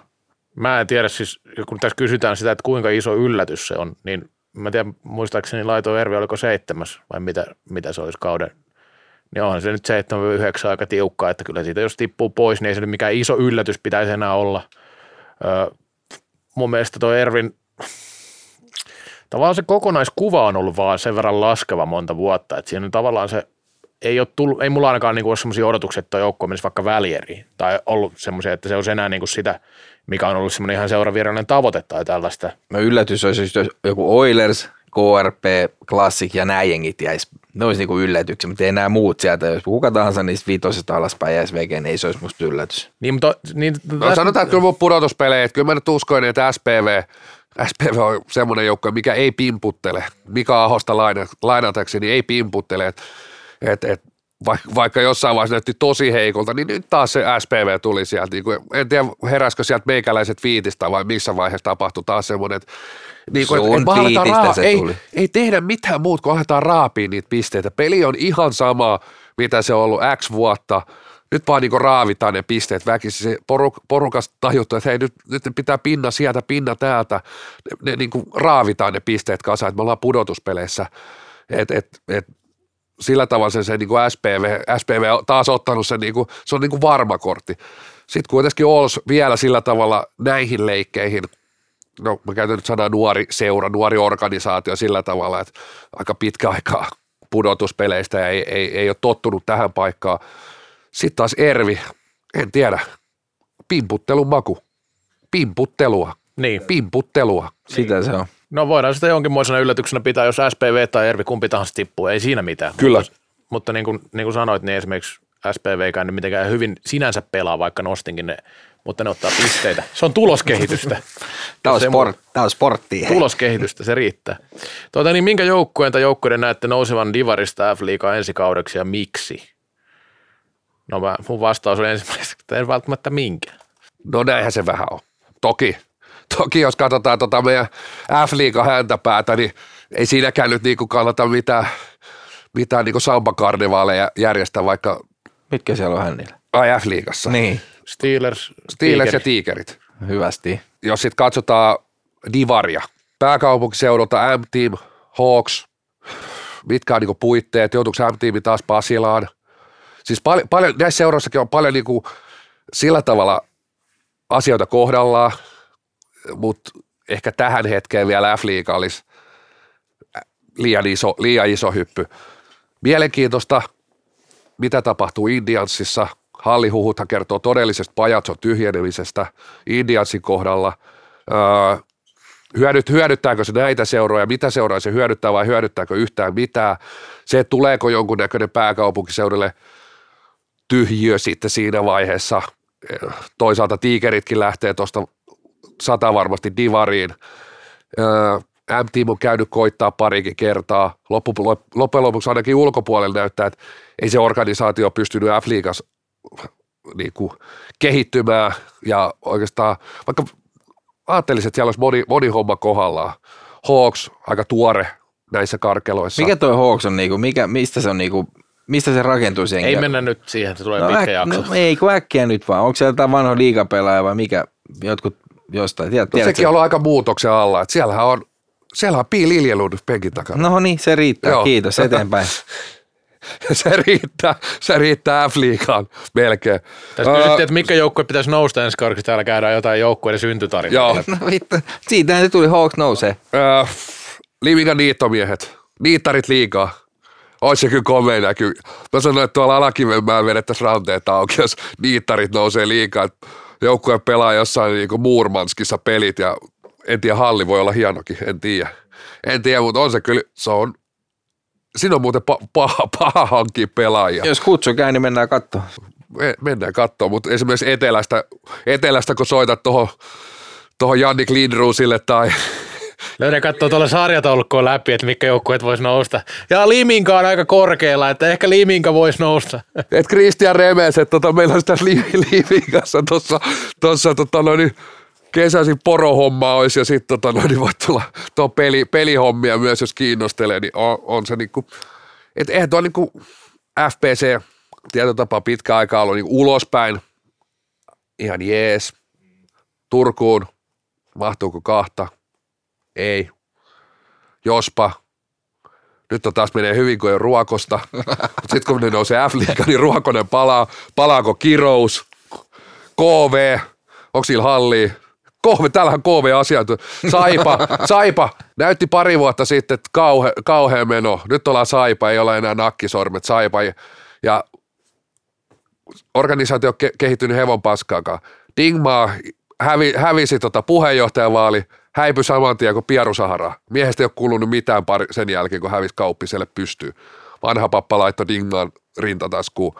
Speaker 3: Mä en tiedä siis, kun tässä kysytään sitä, että kuinka iso yllätys se on, niin mä tiedän, muistaakseni Laito Ervi oliko seitsemäs vai mitä, mitä se olisi kauden, niin onhan se nyt 7-9 aika tiukkaa, että kyllä siitä jos tippuu pois, niin ei se nyt mikään iso yllätys pitäisi enää olla. Öö, mun mielestä tuo Ervin, tavallaan se kokonaiskuva on ollut vaan sen verran laskeva monta vuotta, että siinä on tavallaan se, ei, ole tullut, ei mulla ainakaan niin ole sellaisia odotuksia, että joukko menisi vaikka välieriin, tai ollut semmoisia, että se olisi enää niin kuin sitä – mikä on ollut semmoinen ihan seuravirallinen tavoite tai tällaista.
Speaker 4: No yllätys olisi just joku Oilers, KRP, Classic ja nämä jengit jäisi, ne olisi niinku yllätyksiä, mutta ei nämä muut sieltä, jos kuka tahansa niistä viitosesta alaspäin jäisi vekeen, niin ei se olisi musta yllätys.
Speaker 3: Niin, mutta, niin,
Speaker 2: no, täs... sanotaan, että kyllä mun pudotuspelejä, että kyllä mä nyt uskoin, että SPV, SPV on semmoinen joukko, mikä ei pimputtele. Mika Ahosta lainatakseni ei pimputtele, että et, et, vaikka jossain vaiheessa näytti tosi heikolta, niin nyt taas se SPV tuli sieltä. Niin kuin, en tiedä, heräskö sieltä meikäläiset viitistä vai missä vaiheessa tapahtui taas semmoinen, että
Speaker 4: niin kuin, Sun että, raa- se
Speaker 2: ei,
Speaker 4: tuli.
Speaker 2: ei tehdä mitään muuta kuin aletaan raapia niitä pisteitä. Peli on ihan sama, mitä se on ollut X vuotta. Nyt vaan niin raavitaan ne pisteet väkisin. Se poruk, porukas tajuttu, että hei nyt, nyt pitää pinna sieltä, pinna täältä. Ne, ne niin kuin raavitaan ne pisteet kasaan, että me ollaan pudotuspeleissä. Et, et, et, sillä tavalla se, se niin kuin SPV, SPV on taas ottanut sen, niin kuin, se on niin kuin varma kortti. Sitten kuitenkin Ols vielä sillä tavalla näihin leikkeihin, no mä käytän nyt sanaa nuori seura, nuori organisaatio sillä tavalla, että aika pitkä aikaa pudotuspeleistä ja ei, ei, ei ole tottunut tähän paikkaan. Sitten taas Ervi, en tiedä, pimputtelun maku, pimputtelua,
Speaker 3: niin.
Speaker 2: pimputtelua.
Speaker 4: Sitä se on.
Speaker 3: No voidaan sitä jonkinmoisena yllätyksenä pitää, jos SPV tai Ervi kumpi tahansa tippuu, ei siinä mitään.
Speaker 2: Kyllä.
Speaker 3: Mutta, mutta niin, kuin, niin kuin sanoit, niin esimerkiksi SPV nyt mitenkään hyvin sinänsä pelaa, vaikka nostinkin ne, mutta ne ottaa pisteitä. Se on tuloskehitystä. *laughs*
Speaker 4: Tämä on, sport, tämä on sporttia.
Speaker 3: Tuloskehitystä, se riittää. Tuota, niin minkä joukkueen tai joukkueiden näette nousevan Divarista F-liigaa ensi kaudeksi ja miksi? No mä, mun vastaus on ensimmäiseksi, että en välttämättä minkä.
Speaker 2: No näinhän se vähän on. Toki toki jos katsotaan tota meidän F-liigan häntäpäätä, niin ei siinäkään nyt niin kannata mitään mitään niin samba-karnevaaleja järjestää vaikka
Speaker 4: Mitkä siellä on hännillä?
Speaker 2: AF-liigassa.
Speaker 4: Niin,
Speaker 3: Steelers,
Speaker 2: Steelers ja
Speaker 3: Tigerit.
Speaker 2: Tiikerit.
Speaker 4: hyvästi.
Speaker 2: Jos sitten katsotaan Divaria, pääkaupunkiseudulta M-Team, Hawks, mitkä on niinku puitteet, joutuuko M-Teami taas Pasilaan. Siis paljon, paljon, näissä seuroissakin on paljon niinku sillä tavalla asioita kohdallaan, mutta ehkä tähän hetkeen vielä F-liiga olisi liian iso, liian iso hyppy. Mielenkiintoista, mitä tapahtuu Indiansissa. Hallihuhuthan kertoo todellisesta pajatson tyhjenemisestä Indiansin kohdalla. Öö, hyödyt, hyödyttääkö se näitä seuroja, mitä seuroja se hyödyttää vai hyödyttääkö yhtään mitään. Se, tuleeko jonkunnäköinen pääkaupunkiseudulle tyhjiö sitten siinä vaiheessa. Toisaalta tiikeritkin lähtee tuosta sata varmasti divariin. Öö, M-Team on käynyt koittaa parikin kertaa. Loppu, loppujen lopuksi ainakin ulkopuolella näyttää, että ei se organisaatio pystynyt F-liigassa niin kuin, kehittymään ja oikeastaan, vaikka ajattelisin, että siellä olisi moni, moni homma kohdallaan. Hawks, aika tuore näissä karkeloissa.
Speaker 4: Mikä toi Hawks on, niinku, mikä, mistä se on, niinku, mistä se rakentuu sen?
Speaker 3: Ei mennä nyt siihen, se tulee
Speaker 4: no,
Speaker 3: pitkä
Speaker 4: äk,
Speaker 3: jakso.
Speaker 4: no, ei kun äkkiä nyt vaan. Onko se jotain vanha liigapelaaja vai mikä? Jotkut jostain. Tiedät,
Speaker 2: No, sekin on ollut aika muutoksen alla. Että siellähän on, siellähän on Pi Liljelund penkin takana.
Speaker 4: No niin, se riittää.
Speaker 2: Joo.
Speaker 4: Kiitos, eteenpäin. *laughs*
Speaker 2: se riittää, se riittää F-liigaan melkein.
Speaker 3: Tässä
Speaker 2: Öö,
Speaker 3: kysyttiin, että mikä joukkue pitäisi nousta ensi kaudeksi, täällä käydään jotain joukkueiden syntytarinaa.
Speaker 2: Joo,
Speaker 4: no vittu, siitähän se tuli, Hawks nousee.
Speaker 2: öö, Livingan niittomiehet, niittarit liikaa. Ois se kyllä komea näky. Mä sanoin, että tuolla Alakivenmäen vedettäisiin ranteet auki, jos niittarit nousee liikaa. Joukkue pelaa jossain niin Muurmanskissa pelit ja en tiedä, halli voi olla hienokin, en tiedä. En tiedä, mutta on se kyllä, se on, siinä on muuten pa- paha, paha hankkia pelaajia.
Speaker 4: Jos kutsu käy, niin mennään katsomaan.
Speaker 2: Me- mennään katsomaan, mutta esimerkiksi etelästä, etelästä kun soitat tuohon toho Jannik Lindruusille tai
Speaker 3: Löydän katsoa tuolla sarjataulukkoon läpi, että mitkä joukkueet voisi nousta. Ja Liminka on aika korkealla, että ehkä Liminka voisi nousta.
Speaker 2: et Christian Remes, että tota, meillä olisi tässä li- liivikassa tuossa tossa, tota, noin, kesäisin porohomma olisi ja sitten tota, noin, voit tulla tuo peli, pelihommia myös, jos kiinnostelee, niin on, on se niinku, et eihän tuo niinku FPC tietyllä tapaa pitkä aika ollut niinku ulospäin, ihan jees, Turkuun, mahtuuko kahta, ei, jospa, nyt on taas menee hyvin, kun ei ruokosta. *laughs* Sitten kun ne nousee f niin ruokonen palaa. Palaako kirous? KV? Onko sillä halli? KV, täällähän KV asiat. Saipa, Saipa näytti pari vuotta sitten, että kauhe, kauhea meno. Nyt ollaan Saipa, ei ole enää nakkisormet. Saipa ja organisaatio on ke- kehittynyt hevon paskaakaan. Dingmaa hävi, hävisi tota puheenjohtajavaali, häipyi saman tien kuin Pieru Sahara. Miehestä ei ole kuulunut mitään pari, sen jälkeen, kun hävisi kauppiselle pystyy. Vanha pappa laittoi Dingmaan rintataskuun.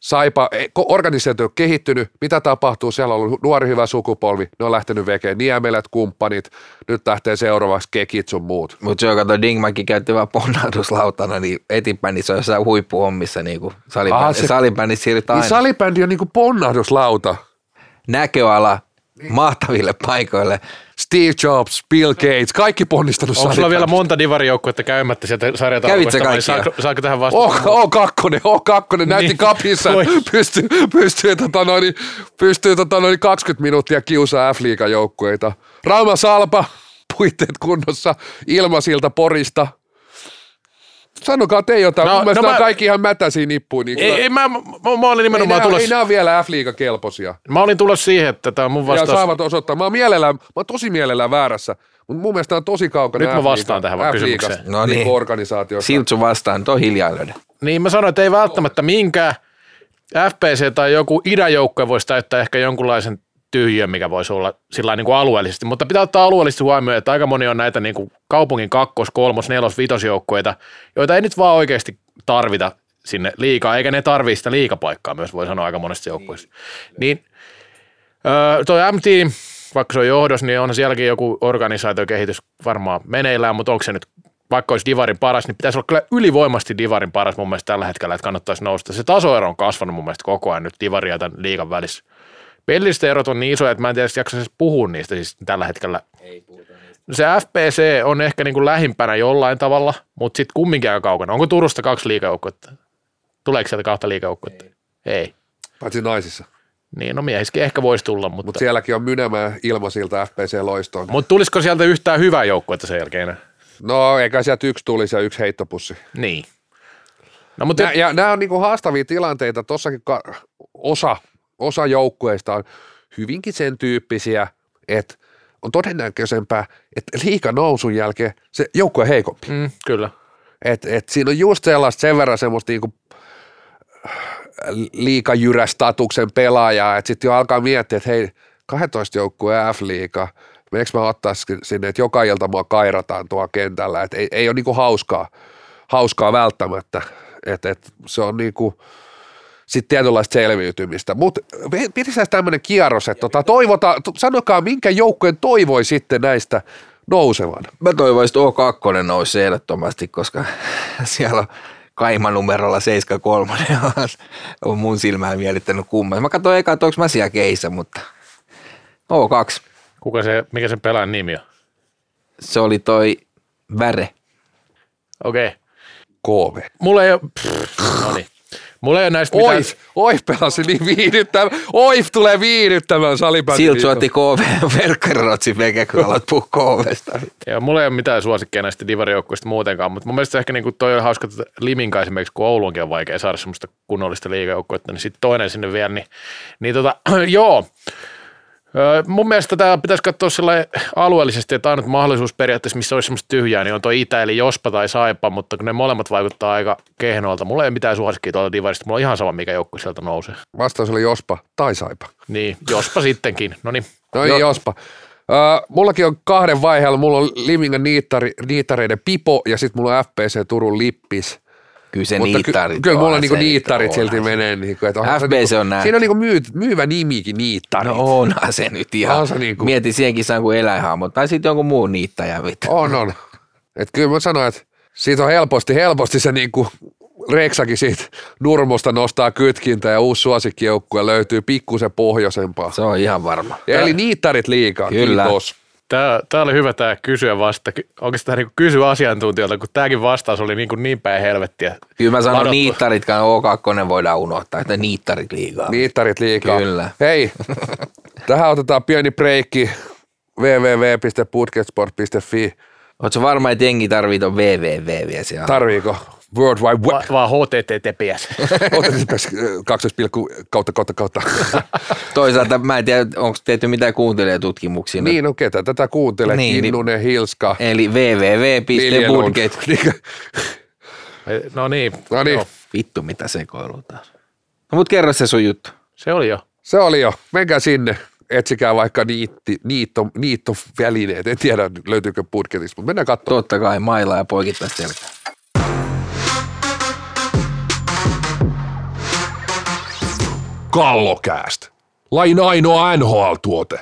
Speaker 2: Saipa, organisaatio on kehittynyt, mitä tapahtuu, siellä on ollut nuori hyvä sukupolvi, ne on lähtenyt vekeen Niemelät, kumppanit, nyt lähtee seuraavaksi kekit sun muut.
Speaker 4: Mutta se kato, Dingmäki käytti vaan ponnahduslautana, niin eteenpäin niin se on jossain huippuhommissa, niin kuin
Speaker 2: Aha,
Speaker 4: salibändissä.
Speaker 2: se-
Speaker 4: siirrytään
Speaker 2: Niin salibändi on niinku ponnahduslauta.
Speaker 4: näköala mahtaville paikoille.
Speaker 2: Steve Jobs, Bill Gates, kaikki ponnistanut
Speaker 3: Onko sulla vielä monta divarijoukkuetta käymättä sieltä sarjataulukosta?
Speaker 4: Kävit sä
Speaker 3: vai
Speaker 4: kaikkia?
Speaker 3: Saako, saako tähän vastata?
Speaker 2: Oh, oh, kakkonen, oh, kakkonen, näytti
Speaker 3: Niin.
Speaker 2: kapissa, pystyy, pystyy, tota noin, pystyy tota noin 20 minuuttia kiusaa F-liigan joukkueita. Rauma Salpa, puitteet kunnossa, Ilmasilta Porista. Sanokaa te jotain,
Speaker 3: No,
Speaker 2: mun
Speaker 3: no mä-
Speaker 2: kaikki ihan mätäisiä nippuja. Niin
Speaker 3: Ei, ei mä, mä, mä olin
Speaker 2: ei,
Speaker 3: nimenomaan
Speaker 2: nää,
Speaker 3: tulossa.
Speaker 2: ei ole vielä F-liigan kelpoisia.
Speaker 3: Mä olin tulossa siihen, että tämä on mun
Speaker 2: Ja
Speaker 3: vastaus.
Speaker 2: saavat osoittaa. Mä oon, mielellään, mä oon tosi mielellään väärässä, mutta mun mielestä on tosi kaukana
Speaker 3: Nyt mä vastaan tähän vaan
Speaker 2: F-liigasta,
Speaker 3: kysymykseen.
Speaker 4: No niin.
Speaker 2: organisaatiosta.
Speaker 4: Siltsu vastaan, toi hiljaa löydä.
Speaker 3: Niin mä sanoin, että ei välttämättä minkään FPC tai joku idäjoukkue voisi täyttää ehkä jonkunlaisen tyhjön, mikä voisi olla sillä niin kuin alueellisesti, mutta pitää ottaa alueellisesti huomioon, että aika moni on näitä niin kuin kaupungin kakkos, kolmos, nelos, vitosjoukkueita, joita ei nyt vaan oikeasti tarvita sinne liikaa, eikä ne tarvitse sitä liikapaikkaa myös, voi sanoa aika monesta joukkueesta. Niin öö, toi M-Team, vaikka se on johdos, niin on sielläkin joku organisaatiokehitys varmaan meneillään, mutta onko se nyt vaikka olisi Divarin paras, niin pitäisi olla kyllä ylivoimasti Divarin paras mun mielestä tällä hetkellä, että kannattaisi nousta. Se tasoero on kasvanut mun mielestä koko ajan nyt Divaria ja tämän liigan välissä. Pelilliset erot on niin isoja, että mä en tiedä, jaksa edes puhua niistä siis tällä hetkellä. No se FPC on ehkä niin kuin lähimpänä jollain tavalla, mutta sitten kumminkin aika kaukana. Onko Turusta kaksi liikajoukkuetta? Tuleeko sieltä kahta liikajoukkuetta? Ei. Ei.
Speaker 2: Paitsi naisissa.
Speaker 3: Niin, no miehiskin ehkä voisi tulla, mutta,
Speaker 2: Mutta sielläkin on Mynämää ilmasilta FPC Loistoon.
Speaker 3: mutta tulisiko sieltä yhtään hyvää joukkuetta sen jälkeen?
Speaker 2: No eikä sieltä yksi tulisi ja yksi heittopussi.
Speaker 3: Niin. No, mutta
Speaker 2: Nä, ja nämä on niinku haastavia tilanteita. Tossakin ka- osa, osa joukkueista on hyvinkin sen tyyppisiä, että on todennäköisempää, että liika nousun jälkeen se joukkue on heikompi.
Speaker 3: mm, kyllä.
Speaker 2: Et, et siinä on just sellaista sen verran semmoista niinku liikajyrästatuksen pelaajaa, että sitten jo alkaa miettiä, että hei, 12 joukkueen F-liiga, meneekö mä ottaa sinne, että joka ilta mua kairataan tuolla kentällä, että ei, ei ole niinku hauskaa, hauskaa välttämättä, että et se on niinku sitten tietynlaista selviytymistä. Mutta pitäisi tämmöinen kierros, että tota, toivota, sanokaa minkä joukkueen toivoi sitten näistä nousevan.
Speaker 4: Mä toivoisin, että O2 nousi ehdottomasti, koska *laughs* siellä on kaimanumerolla 73 *laughs* on mun silmään mielittänyt kumma. Mä katsoin eka, että onko mä siellä keissä, mutta O2.
Speaker 3: Kuka se, mikä sen pelaajan nimi on?
Speaker 4: Se oli toi Väre.
Speaker 3: Okei.
Speaker 2: KV.
Speaker 3: Mulla ei ole, no niin. Mulla ei ole näistä mitään.
Speaker 2: Oif, Oif pelasi niin viihdyttävän. Oif tulee viihdyttämään salibändi.
Speaker 4: Siltä otti KV verkkarirotsi veke, kun alat puhua KVsta.
Speaker 3: Joo, mulla ei ole mitään suosikkeja näistä divarijoukkuista muutenkaan, mutta mun mielestä ehkä niinku toi on hauska, että Liminka esimerkiksi, kun Ouluunkin on vaikea saada semmoista kunnollista liigajoukkuetta, niin sitten toinen sinne vielä, niin, niin tota, *clears throat* joo. Öö, Mun mielestä tämä pitäisi katsoa sellainen alueellisesti, että ainut mahdollisuus periaatteessa, missä olisi semmoista tyhjää, niin on tuo Itä, eli Jospa tai Saipa, mutta kun ne molemmat vaikuttaa aika kehnoilta. Mulla ei ole mitään suosikkia tuolta divarista, mulla on ihan sama, mikä joukkue sieltä nousee.
Speaker 2: Vastaus oli Jospa tai Saipa.
Speaker 3: Niin, Jospa sittenkin. No niin,
Speaker 2: No ei Jospa. Uh, mullakin on kahden vaiheella, mulla on Limingan niittari, niittareiden pipo ja sitten mulla on FPC Turun lippis.
Speaker 4: Kyllä se
Speaker 2: Mutta
Speaker 4: niittarit
Speaker 2: ky- kyllä mulla niinku niittarit silti menee. Niinku, että onhan se niinku,
Speaker 4: on nähty.
Speaker 2: Siinä on niinku myy, myyvä nimikin niittarit.
Speaker 4: No onhan se nyt ihan.
Speaker 2: On se niinku-
Speaker 4: Mieti siihenkin saa kuin eläinhahmo. Tai sitten jonkun muun niittäjä. Vittu.
Speaker 2: On, on. Et kyllä mä sanoin, että siitä on helposti, helposti se niinku Reksakin siitä nurmosta nostaa kytkintä ja uusi suosikkijoukkue löytyy pikkusen pohjoisempaa.
Speaker 4: Se on ihan varma.
Speaker 2: Ja eli niittarit liikaa,
Speaker 4: Kyllä.
Speaker 2: kiitos.
Speaker 3: Tämä, tämä oli hyvä tämä kysyä vasta. Oikeastaan niin kysyä asiantuntijoilta, kun tämäkin vastaus oli niin, kuin niin päin helvettiä.
Speaker 4: Kyllä mä sanon
Speaker 3: Ladottu.
Speaker 4: niittaritkaan O2 voidaan unohtaa, että niittarit liikaa.
Speaker 2: Niittarit liikaa.
Speaker 4: Kyllä.
Speaker 2: Hei, tähän otetaan pieni breikki www.budgetsport.fi.
Speaker 4: Oletko varma, että jengi tarvii ton www vielä siellä?
Speaker 2: Tarviiko World Wide
Speaker 3: Va-
Speaker 2: Web?
Speaker 3: vaan HTTPS. *laughs*
Speaker 2: Otetaan 12, kautta kautta kautta. *laughs*
Speaker 4: Toisaalta mä en tiedä, onko tehty mitään kuuntelijatutkimuksia.
Speaker 2: niin, no ketä tätä kuuntelee?
Speaker 4: Niin, niin.
Speaker 2: Kinnunen, Hilska,
Speaker 4: Eli www.budget.
Speaker 3: no niin.
Speaker 2: No niin.
Speaker 3: Joo,
Speaker 4: Vittu mitä sekoilu taas. No mut kerro se sun juttu.
Speaker 3: se oli jo.
Speaker 2: Se oli jo. Menkää sinne. Etsikää vaikka niitti, niitto, niittovälineet. En tiedä, löytyykö budgetista, mutta mennään katsomaan.
Speaker 4: Totta kai mailla ja poikittaisi selkää.
Speaker 1: Kallokääst. Lain ainoa NHL-tuote.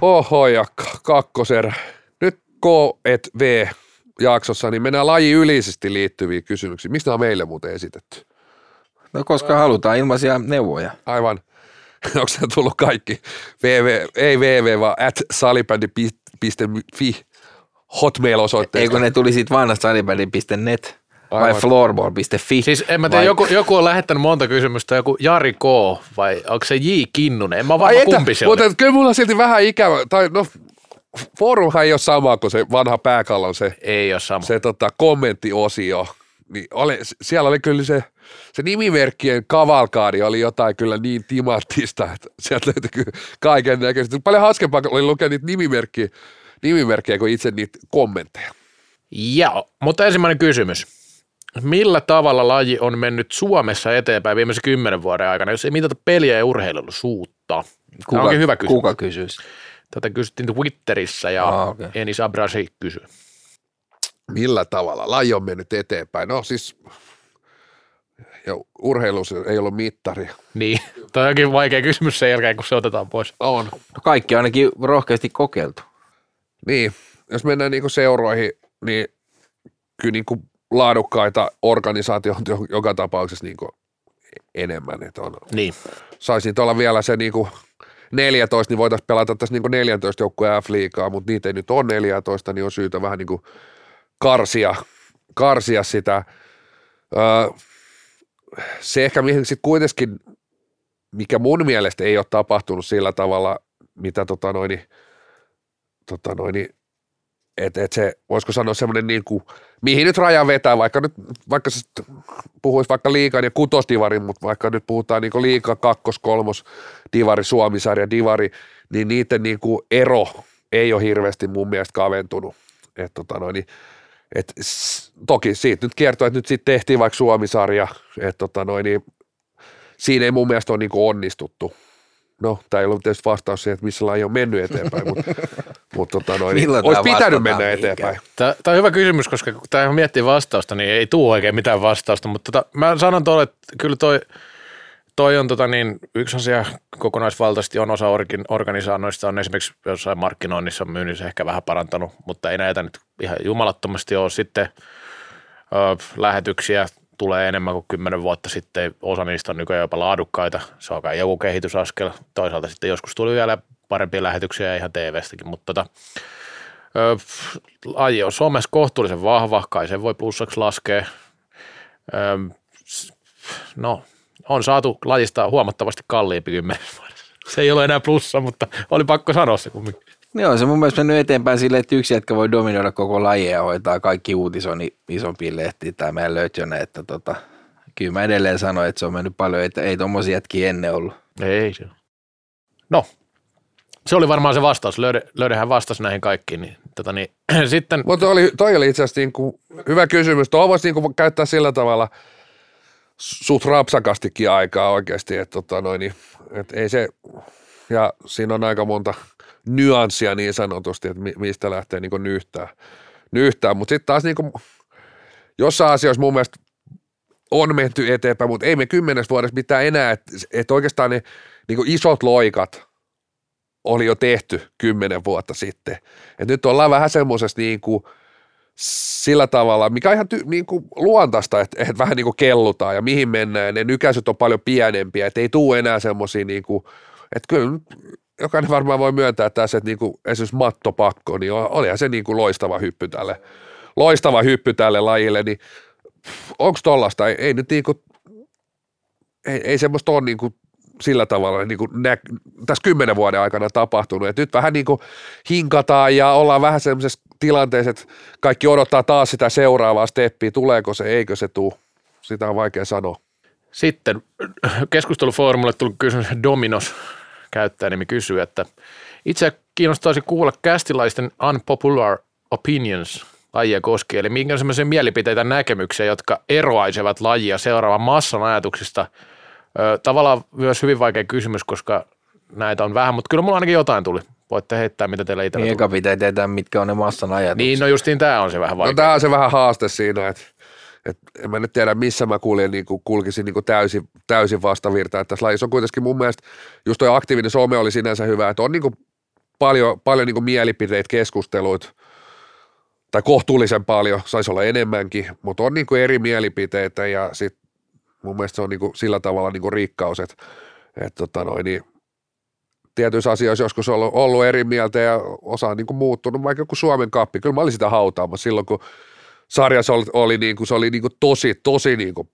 Speaker 2: Oho, ja k- kakkoserä. Nyt K et V jaksossa, niin mennään laji yleisesti liittyviin kysymyksiin. Mistä on meille muuten esitetty?
Speaker 4: No koska halutaan ilmaisia neuvoja.
Speaker 2: Aivan. *laughs* Onko se tullut kaikki? VV, ei VV, vaan at salibändi.fi hotmail-osoitteesta.
Speaker 4: Eikö ne tuli siitä vanhasta salibändi.net vai
Speaker 2: Aivan.
Speaker 4: floorball.fi?
Speaker 3: Siis en mä tiedä,
Speaker 4: vai-
Speaker 3: joku, joku on lähettänyt monta kysymystä, joku Jari K. vai onko se J. Kinnunen? En mä varma
Speaker 2: että,
Speaker 3: kumpi se
Speaker 2: mutta kyllä mulla on silti vähän ikävä, tai no forumhan ei ole sama kuin se vanha pääkallon se,
Speaker 3: Ei ole sama.
Speaker 2: se tota, kommenttiosio. Niin oli, siellä oli kyllä se, se nimimerkkien kavalkaadi oli jotain kyllä niin timanttista, että sieltä löytyi kyllä kaiken näköistä. Paljon hauskempaa oli lukea niitä nimimerkkiä, nimimerkkejä kuin itse niitä kommentteja.
Speaker 3: Joo, mutta ensimmäinen kysymys. Millä tavalla laji on mennyt Suomessa eteenpäin viimeisen kymmenen vuoden aikana, jos ei mitata peliä ja urheilullisuutta? Tämä onkin hyvä kysymys.
Speaker 4: Kuka kysyisi?
Speaker 3: Tätä kysyttiin Twitterissä ja
Speaker 4: Ah, okei.
Speaker 3: Enis Abrasi kysyi.
Speaker 2: Millä tavalla laji on mennyt eteenpäin? No siis, ja urheilussa ei ollut mittari.
Speaker 3: Niin, *laughs* toi onkin vaikea kysymys sen jälkeen, kun se otetaan pois.
Speaker 2: On.
Speaker 4: No kaikki on ainakin rohkeasti kokeiltu.
Speaker 2: Niin, jos mennään niinku seuroihin, niin kyllä niinku laadukkaita organisaatioita joka tapauksessa niinku enemmän. Että on,
Speaker 3: Niin.
Speaker 2: saisi niitä olla vielä se niinku 14, niin voitaisiin pelata tässä niinku 14 joukkueen F-liigaa, mutta niitä ei nyt ole 14, niin on syytä vähän niinku karsia, karsia sitä. Öö, se ehkä mihin sitten kuitenkin, mikä mun mielestä ei ole tapahtunut sillä tavalla, mitä tota noin, tota noin, että et se, voisiko sanoa semmoinen niin kuin, mihin nyt raja vetää, vaikka nyt, vaikka se puhuisi vaikka liikan ja kutosdivarin, mutta vaikka nyt puhutaan niin liika, kakkos, kolmos, divari, suomisarja, divari, niin niiden niin kuin ero ei ole hirveästi mun mielestä kaventunut. Et tota noin, et, s- toki siitä nyt kertoo, että nyt sitten tehtiin vaikka suomisarja, että tota noin, niin siinä ei mun mielestä ole niin kuin onnistuttu. No, tämä ei ollut tietysti vastaus siihen, että missä laji on mennyt eteenpäin, mutta, *laughs* mutta tota noin,
Speaker 4: Milloin
Speaker 2: olisi
Speaker 4: tää
Speaker 2: pitänyt
Speaker 4: vastataan
Speaker 2: mennä
Speaker 4: mihinkään?
Speaker 2: eteenpäin.
Speaker 3: Tämä on hyvä kysymys, koska kun tämä miettii vastausta, niin ei tule oikein mitään vastausta, mutta tota, mä sanon tuolle, että kyllä toi, toi on tota niin, yksi asia kokonaisvaltaisesti on osa orkin, organisaannoista on esimerkiksi jossain markkinoinnissa on myynnissä ehkä vähän parantanut, mutta ei näitä nyt ihan jumalattomasti ole sitten ö, lähetyksiä tulee enemmän kuin kymmenen vuotta sitten. Osa niistä on nykyään jopa laadukkaita. Se on kai joku kehitysaskel. Toisaalta sitten joskus tuli vielä parempia lähetyksiä ihan TV-stäkin, mutta tota, ö, laji on Suomessa kohtuullisen vahva, kai sen voi plussaksi laskea. Ö, no, on saatu lajista huomattavasti kalliimpi vuodessa. Se ei ole enää plussa, mutta oli pakko sanoa se kumminkin.
Speaker 4: Joo, se mun mielestä mennyt eteenpäin silleen, että yksi jätkä voi dominoida koko lajia ja hoitaa kaikki uutisoni isompiin lehtiin, tämä meidän löytjönä, että tota, kyllä mä edelleen sanoin, että se on mennyt paljon, että ei tommosia jätkiä ennen ollut.
Speaker 3: Ei se. No, se oli varmaan se vastaus. Löydä, löydähän vastaus näihin kaikkiin. Niin, tota niin, *clears throat* sitten,
Speaker 2: Mutta oli, toi oli itse asiassa niinku hyvä kysymys. Tuo voisi niinku käyttää sillä tavalla suht rapsakastikin aikaa oikeasti, että tota noin, niin, et ei se, ja siinä on aika monta nyanssia niin sanotusti, että mi- mistä lähtee niinku nyhtää, nyhtää. mutta sitten taas niinku, jossain asioissa mun mielestä on menty eteenpäin, mutta ei me kymmenes vuodessa mitään enää, että et oikeastaan ne niinku isot loikat oli jo tehty kymmenen vuotta sitten. Et nyt ollaan vähän semmoisessa niin kuin sillä tavalla, mikä on ihan ty, niin kuin luontaista, että, että vähän niin kuin kellutaan ja mihin mennään. Ne nykäisyt on paljon pienempiä, että ei tule enää semmoisia, niin kuin, että kyllä jokainen varmaan voi myöntää tässä, että niin kuin esimerkiksi mattopakko, niin olihan se niin kuin loistava hyppy tälle, loistava hyppy tälle lajille, niin onko tollasta, ei, ei nyt niin kuin, ei, ei semmoista ole niin kuin sillä tavalla niin kuin nä, tässä kymmenen vuoden aikana tapahtunut. Et nyt vähän niin kuin hinkataan ja ollaan vähän semmoisessa tilanteessa, että kaikki odottaa taas sitä seuraavaa steppiä, tuleeko se, eikö se tule. Sitä on vaikea sanoa.
Speaker 3: sitten keskustelufoorumille tuli kysymys Dominos käyttäjänimi kysyy, että itse kiinnostaisi kuulla kästilaisten unpopular opinions lajia koskien, eli minkä semmoisia mielipiteitä näkemyksiä, jotka eroaisivat lajia seuraavan massan ajatuksista. Tavallaan myös hyvin vaikea kysymys, koska näitä on vähän, mutta kyllä mulla ainakin jotain tuli. Voitte heittää, mitä teillä itsellä
Speaker 4: Niin
Speaker 3: tuli.
Speaker 4: pitää tietää, mitkä on ne massan ajatukset.
Speaker 3: Niin, no justiin tämä on se vähän
Speaker 2: No
Speaker 3: vaikea.
Speaker 2: tämä on se vähän haaste siinä, että, että en mä nyt tiedä missä mä kuljen, niin kuin kulkisin niin kuin täysin, täysin vastavirta. Että tässä lajissa on kuitenkin mun mielestä just toi aktiivinen some oli sinänsä hyvä, että on niin kuin paljon, paljon niin kuin mielipiteitä, keskusteluita, tai kohtuullisen paljon, saisi olla enemmänkin, mutta on niin kuin eri mielipiteitä ja sit mun mielestä se on niin kuin sillä tavalla niin kuin rikkaus, että, että tota noin, niin tietyissä asioissa joskus ollut, ollut eri mieltä ja osa on niin kuin muuttunut, vaikka joku Suomen kappi, kyllä mä olin sitä hautaamassa silloin, kun sarjassa oli, oli, niin kuin, se oli niin kuin tosi, tosi niin kuin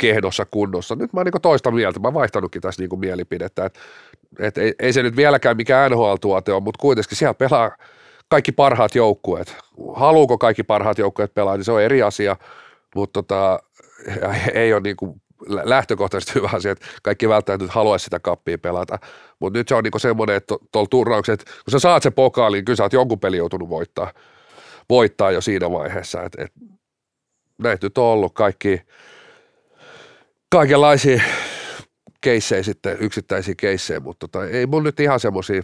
Speaker 2: kehnossa kunnossa. Nyt mä oon niin toista mieltä, mä oon vaihtanutkin tässä niin kuin mielipidettä, että et ei, ei, se nyt vieläkään mikään NHL-tuote ole, mutta kuitenkin siellä pelaa kaikki parhaat joukkueet. Haluuko kaikki parhaat joukkueet pelaa, niin se on eri asia, mutta tota, *laughs* ei ole niin kuin lähtökohtaisesti hyvä asia, että kaikki välttämättä nyt haluaisi sitä kappia pelata. Mutta nyt se on niinku semmoinen, että tuolla turnaukset, kun sä saat se pokaali, niin kyllä sä oot jonkun peli joutunut voittaa, voittaa jo siinä vaiheessa. Et, et, näitä nyt on ollut kaikki, kaikenlaisia keissejä sitten, yksittäisiä keissejä, mutta tota, ei mun nyt ihan semmoisia,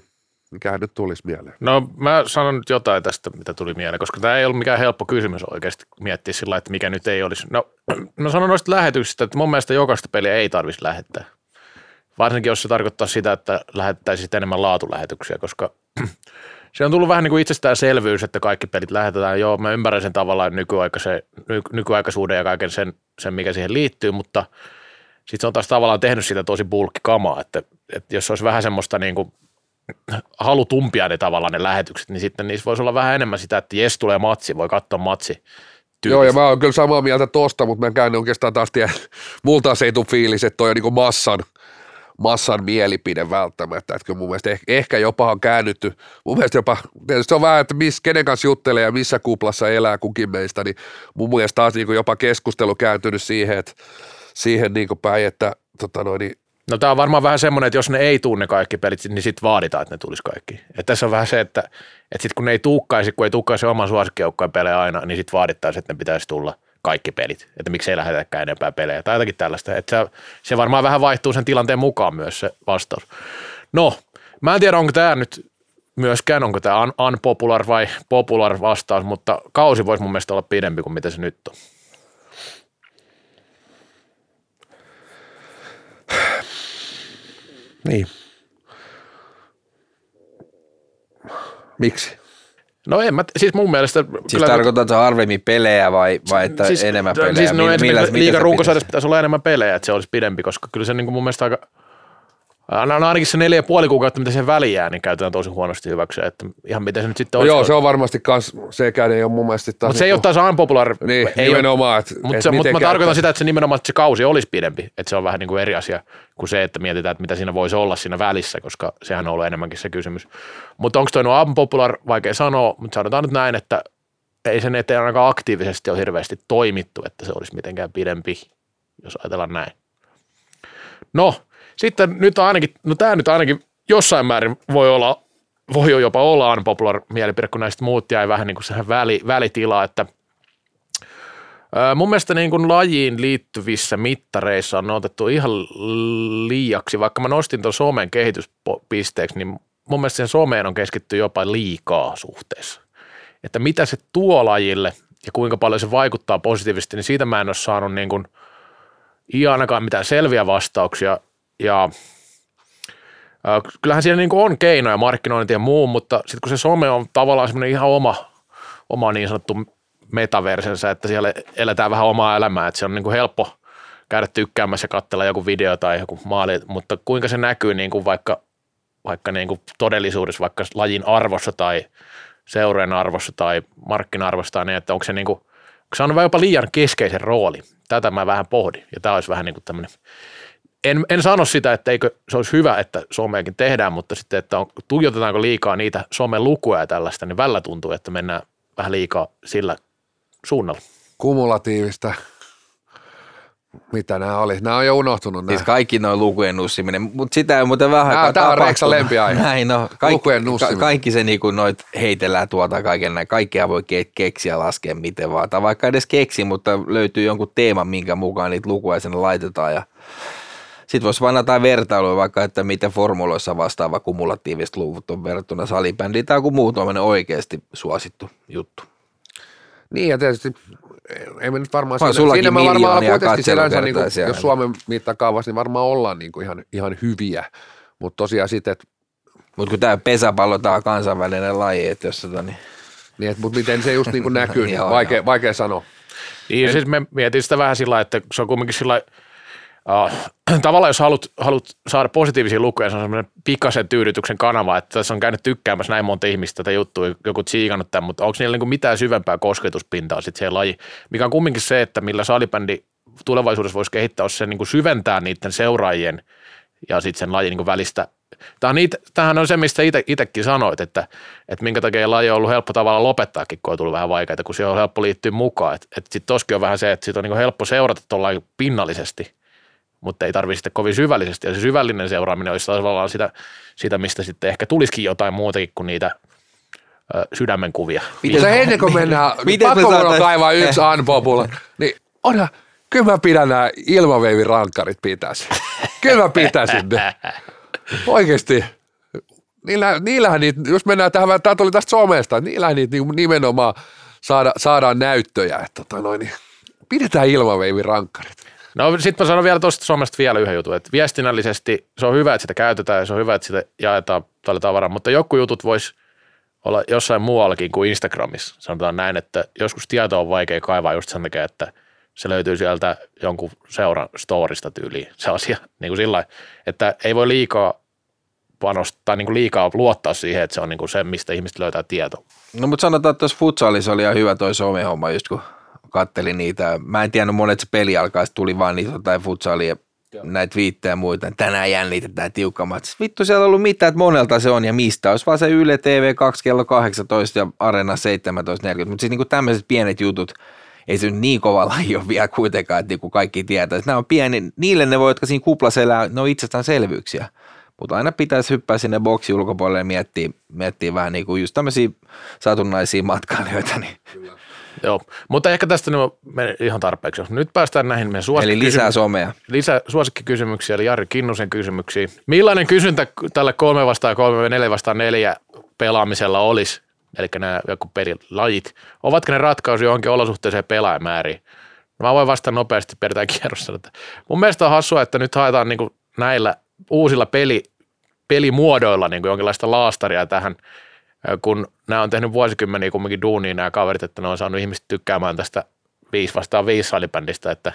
Speaker 2: mikähän nyt tulisi mieleen.
Speaker 3: No mä sanon nyt jotain tästä, mitä tuli mieleen, koska tämä ei ollut mikään helppo kysymys oikeasti miettiä sillä että mikä nyt ei olisi. No *clears throat* mä sanon noista lähetyksistä, että mun mielestä jokaista peliä ei tarvitsisi lähettää. Varsinkin jos se tarkoittaa sitä, että lähettäisiin enemmän laatulähetyksiä, koska *clears throat* se on tullut vähän niin kuin itsestäänselvyys, että kaikki pelit lähetetään. Joo, mä ymmärrän sen tavallaan nykyaikaisen, ny, nykyaikaisuuden ja kaiken sen, sen, mikä siihen liittyy, mutta sitten se on taas tavallaan tehnyt siitä tosi bulkkikamaa, että, että jos olisi vähän semmoista niin kuin halutumpia ne tavallaan ne lähetykset, niin sitten niissä voisi olla vähän enemmän sitä, että jes tulee matsi, voi katsoa matsi.
Speaker 2: Joo, ja mä oon kyllä samaa mieltä tosta, mutta mä käyn oikeastaan taas tiedä, multa taas ei tule fiilis, että toi on niinku massan, massan mielipide välttämättä. Että mun mielestä ehkä, ehkä jopa on käännytty, mun mielestä jopa, tietysti on vähän, että miss, kenen kanssa juttelee ja missä kuplassa elää kukin meistä, niin mun mielestä taas niinku jopa keskustelu kääntynyt siihen, että siihen niinku päin, että tota noin, niin
Speaker 3: No tämä on varmaan vähän semmoinen, että jos ne ei tunne kaikki pelit, niin sitten vaaditaan, että ne tulisi kaikki. Et tässä on vähän se, että, että sitten kun ne ei tuukkaisi, kun ei tuukkaisi oman suosikkijoukkojen pelejä aina, niin sitten vaadittaisiin, että ne pitäisi tulla kaikki pelit. Että miksei lähetäkään enempää pelejä tai jotakin tällaista. Että se, se varmaan vähän vaihtuu sen tilanteen mukaan myös se vastaus. No, mä en tiedä, onko tämä nyt myöskään, onko tämä un- unpopular vai popular vastaus, mutta kausi voisi mun mielestä olla pidempi kuin mitä se nyt on.
Speaker 2: Niin. Miksi?
Speaker 3: No en mä, siis mun mielestä...
Speaker 4: Siis tarkoitatko harvemmin pelejä vai, vai että siis, enemmän pelejä?
Speaker 3: Siis no
Speaker 4: Mi-
Speaker 3: millä,
Speaker 4: millä-
Speaker 3: liigan pitäisi olla enemmän pelejä, että se olisi pidempi, koska kyllä se niin kuin mun mielestä aika... No, no ainakin se neljä ja puoli kuukautta, mitä se väli jää, niin käytetään tosi huonosti hyväksi. Että ihan miten se nyt sitten
Speaker 2: No
Speaker 3: olisi.
Speaker 2: joo, se on varmasti kans, sekään ei ole mun mielestä taas...
Speaker 3: Mutta se ei ole taas unpopular.
Speaker 2: Niin,
Speaker 3: ei
Speaker 2: nimenomaan. Että,
Speaker 3: Mutta
Speaker 2: että
Speaker 3: mut
Speaker 2: miten
Speaker 3: mä tarkoitan sitä, että se nimenomaan että se kausi olisi pidempi. Että se on vähän niin kuin eri asia kuin se, että mietitään, että mitä siinä voisi olla siinä välissä, koska sehän on ollut enemmänkin se kysymys. Mutta onko toi no unpopular, vaikea sanoa, mutta sanotaan nyt näin, että ei sen eteen ainakaan aktiivisesti ole hirveästi toimittu, että se olisi mitenkään pidempi, jos ajatellaan näin. No, sitten nyt ainakin, no tämä nyt ainakin jossain määrin voi olla, voi jo jopa olla unpopular mielipide, kun näistä muut jäi vähän niin kuin sehän väli, välitilaa, että Mun mielestä niin kuin lajiin liittyvissä mittareissa on otettu ihan liiaksi, vaikka mä nostin tuon somen kehityspisteeksi, niin mun mielestä sen someen on keskitty jopa liikaa suhteessa. Että mitä se tuo lajille ja kuinka paljon se vaikuttaa positiivisesti, niin siitä mä en ole saanut niin kuin, ihan ainakaan mitään selviä vastauksia. Ja kyllähän siellä niin on keinoja, markkinointi ja muu, mutta sitten kun se some on tavallaan semmoinen ihan oma, oma niin sanottu metaversensä, että siellä eletään vähän omaa elämää, että se on niin kuin helppo käydä tykkäämässä ja katsella joku video tai joku maali, mutta kuinka se näkyy niin kuin vaikka, vaikka niin kuin todellisuudessa, vaikka lajin arvossa tai seurojen arvossa tai markkina-arvossa, tai niin, että onko se, niin kuin, onko se saanut jopa liian keskeisen rooli. Tätä mä vähän pohdin, ja tämä olisi vähän niin kuin tämmöinen en, en sano sitä, että eikö se olisi hyvä, että someakin tehdään, mutta sitten, että on, tuijotetaanko liikaa niitä somen lukuja ja tällaista, niin välillä tuntuu, että mennään vähän liikaa sillä suunnalla.
Speaker 2: Kumulatiivista. Mitä nämä oli? Nämä on jo unohtunut. Nämä.
Speaker 4: Siis kaikki noin lukujen nussiminen, mutta sitä ei muuten vähän
Speaker 2: Nää- tää on
Speaker 4: tapahtunut.
Speaker 2: Reksan lempiaihe. *laughs*
Speaker 4: Näin no, kaikki,
Speaker 2: Lukujen nussiminen.
Speaker 4: ka- kaikki se niinku noit heitellään tuota kaiken näin. Kaikkea voi ke- keksiä laskea miten vaan. Tai vaikka edes keksi, mutta löytyy jonkun teema, minkä mukaan niitä lukuja sinne laitetaan. Ja sitten voisi vain jotain vertailua vaikka, että miten formuloissa vastaava kumulatiiviset luvut on verrattuna salibändiin tai joku muu tuommoinen oikeasti suosittu juttu.
Speaker 2: Niin ja tietysti ei me nyt varmaan
Speaker 4: Vai
Speaker 2: siinä, siinä me varmaan
Speaker 4: miljoonia
Speaker 2: kuitenkin sinänsä, niin kuin, jos Suomen mittakaavassa, niin varmaan ollaan niin kuin ihan, ihan hyviä. Mutta tosiaan sitten, että
Speaker 4: Mutta kun tämä pesäpallo, tämä on kansainvälinen laji, että jos tota, niin
Speaker 2: niin, että, mutta miten se just niin kuin *laughs* näkyy, niin
Speaker 4: Joo,
Speaker 2: vaikea,
Speaker 4: joo.
Speaker 2: vaikea sanoa.
Speaker 3: Niin, en... siis me mietin sitä vähän sillä että se on kumminkin sillä lailla, *clears throat* tavallaan jos haluat, haluat saada positiivisia lukuja, se on semmoinen pikaisen tyydytyksen kanava, että tässä on käynyt tykkäämässä näin monta ihmistä tätä juttua, joku tsiikannut tämän, mutta onko niillä niin mitään syvempää kosketuspintaa sitten siihen laji, mikä on kumminkin se, että millä salibändi tulevaisuudessa voisi kehittää, olisi se niin kuin syventää niiden seuraajien ja sitten sen lajin niin välistä. Tämä on niitä, tämähän on se, mistä itsekin sanoit, että, että minkä takia laji on ollut helppo tavalla lopettaakin, kun on tullut vähän vaikeaa, kun siihen on helppo liittyä mukaan. Että et sitten toskin on vähän se, että siitä on niin helppo seurata tuolla pinnallisesti, mutta ei tarvitse sitten kovin syvällisesti. Ja se syvällinen seuraaminen olisi tavallaan sitä, sitä mistä sitten ehkä tulisikin jotain muutakin kuin niitä ö, sydämen kuvia.
Speaker 2: Mutta ennen kuin mennään, *laughs*
Speaker 4: Miten me
Speaker 2: pakko on
Speaker 4: saatais-
Speaker 2: kaivaa yksi unpopular, niin onhan, kyllä mä pidän nämä ilmaveivirankarit pitäisi. Kyllä mä pitäisin ne. Oikeasti. Niillä, niillähän niitä, jos mennään tähän, tämä tuli tästä somesta, niillähän niitä niinku nimenomaan saada, saadaan näyttöjä, että tota noin, niin pidetään ilmaveivirankarit.
Speaker 3: No sitten mä sanon vielä tuosta Suomesta vielä yhden jutun, että viestinnällisesti se on hyvä, että sitä käytetään ja se on hyvä, että sitä jaetaan tällä tavaraa, mutta joku jutut vois olla jossain muuallakin kuin Instagramissa. Sanotaan näin, että joskus tieto on vaikea kaivaa just sen takia, että se löytyy sieltä jonkun seuran storista tyyliin, se asia. Niin kuin sillä että ei voi liikaa panostaa, niin kuin liikaa luottaa siihen, että se on niin kuin se, mistä ihmiset löytää tieto.
Speaker 4: No mutta sanotaan, että tuossa futsalissa oli ihan hyvä toi somehomma, just kun kattelin niitä. Mä en tiennyt monet se peli alkaa, tuli vaan niitä tai futsalia näitä viittejä ja muita. Tänään jännitetään tiukkammat. Vittu siellä on ollut mitään, että monelta se on ja mistä. Olisi vaan se Yle TV 2 kello 18 ja Arena 17.40. Mutta siis niinku tämmöiset pienet jutut, ei se nyt niin kova laji ole vielä kuitenkaan, että niinku kaikki tietää. Nämä on pieni, niille ne voi, jotka siinä kuplassa elää, ne on itsestäänselvyyksiä. Mutta aina pitäisi hyppää sinne boksi ulkopuolelle ja miettiä, miettiä vähän niin kuin just tämmöisiä satunnaisia matkailijoita. Niin. Kyllä.
Speaker 3: Joo, mutta ehkä tästä nyt meni ihan tarpeeksi. Nyt päästään näihin meidän
Speaker 4: Eli lisää somea.
Speaker 3: Lisää suosikkikysymyksiä, eli Jari Kinnusen kysymyksiin. Millainen kysyntä tälle kolme vastaan kolme, neljä vastaan neljä pelaamisella olisi? Eli nämä joku pelilajit. Ovatko ne ratkaisu johonkin olosuhteeseen pelaajamääriin? No mä voin vastata nopeasti perintään kierrossa. Että mun mielestä on hassua, että nyt haetaan niin näillä uusilla peli, pelimuodoilla niin jonkinlaista laastaria tähän – kun nämä on tehnyt vuosikymmeniä kumminkin duunia nämä kaverit, että ne on saanut ihmiset tykkäämään tästä 5 vastaan 5 salibändistä, että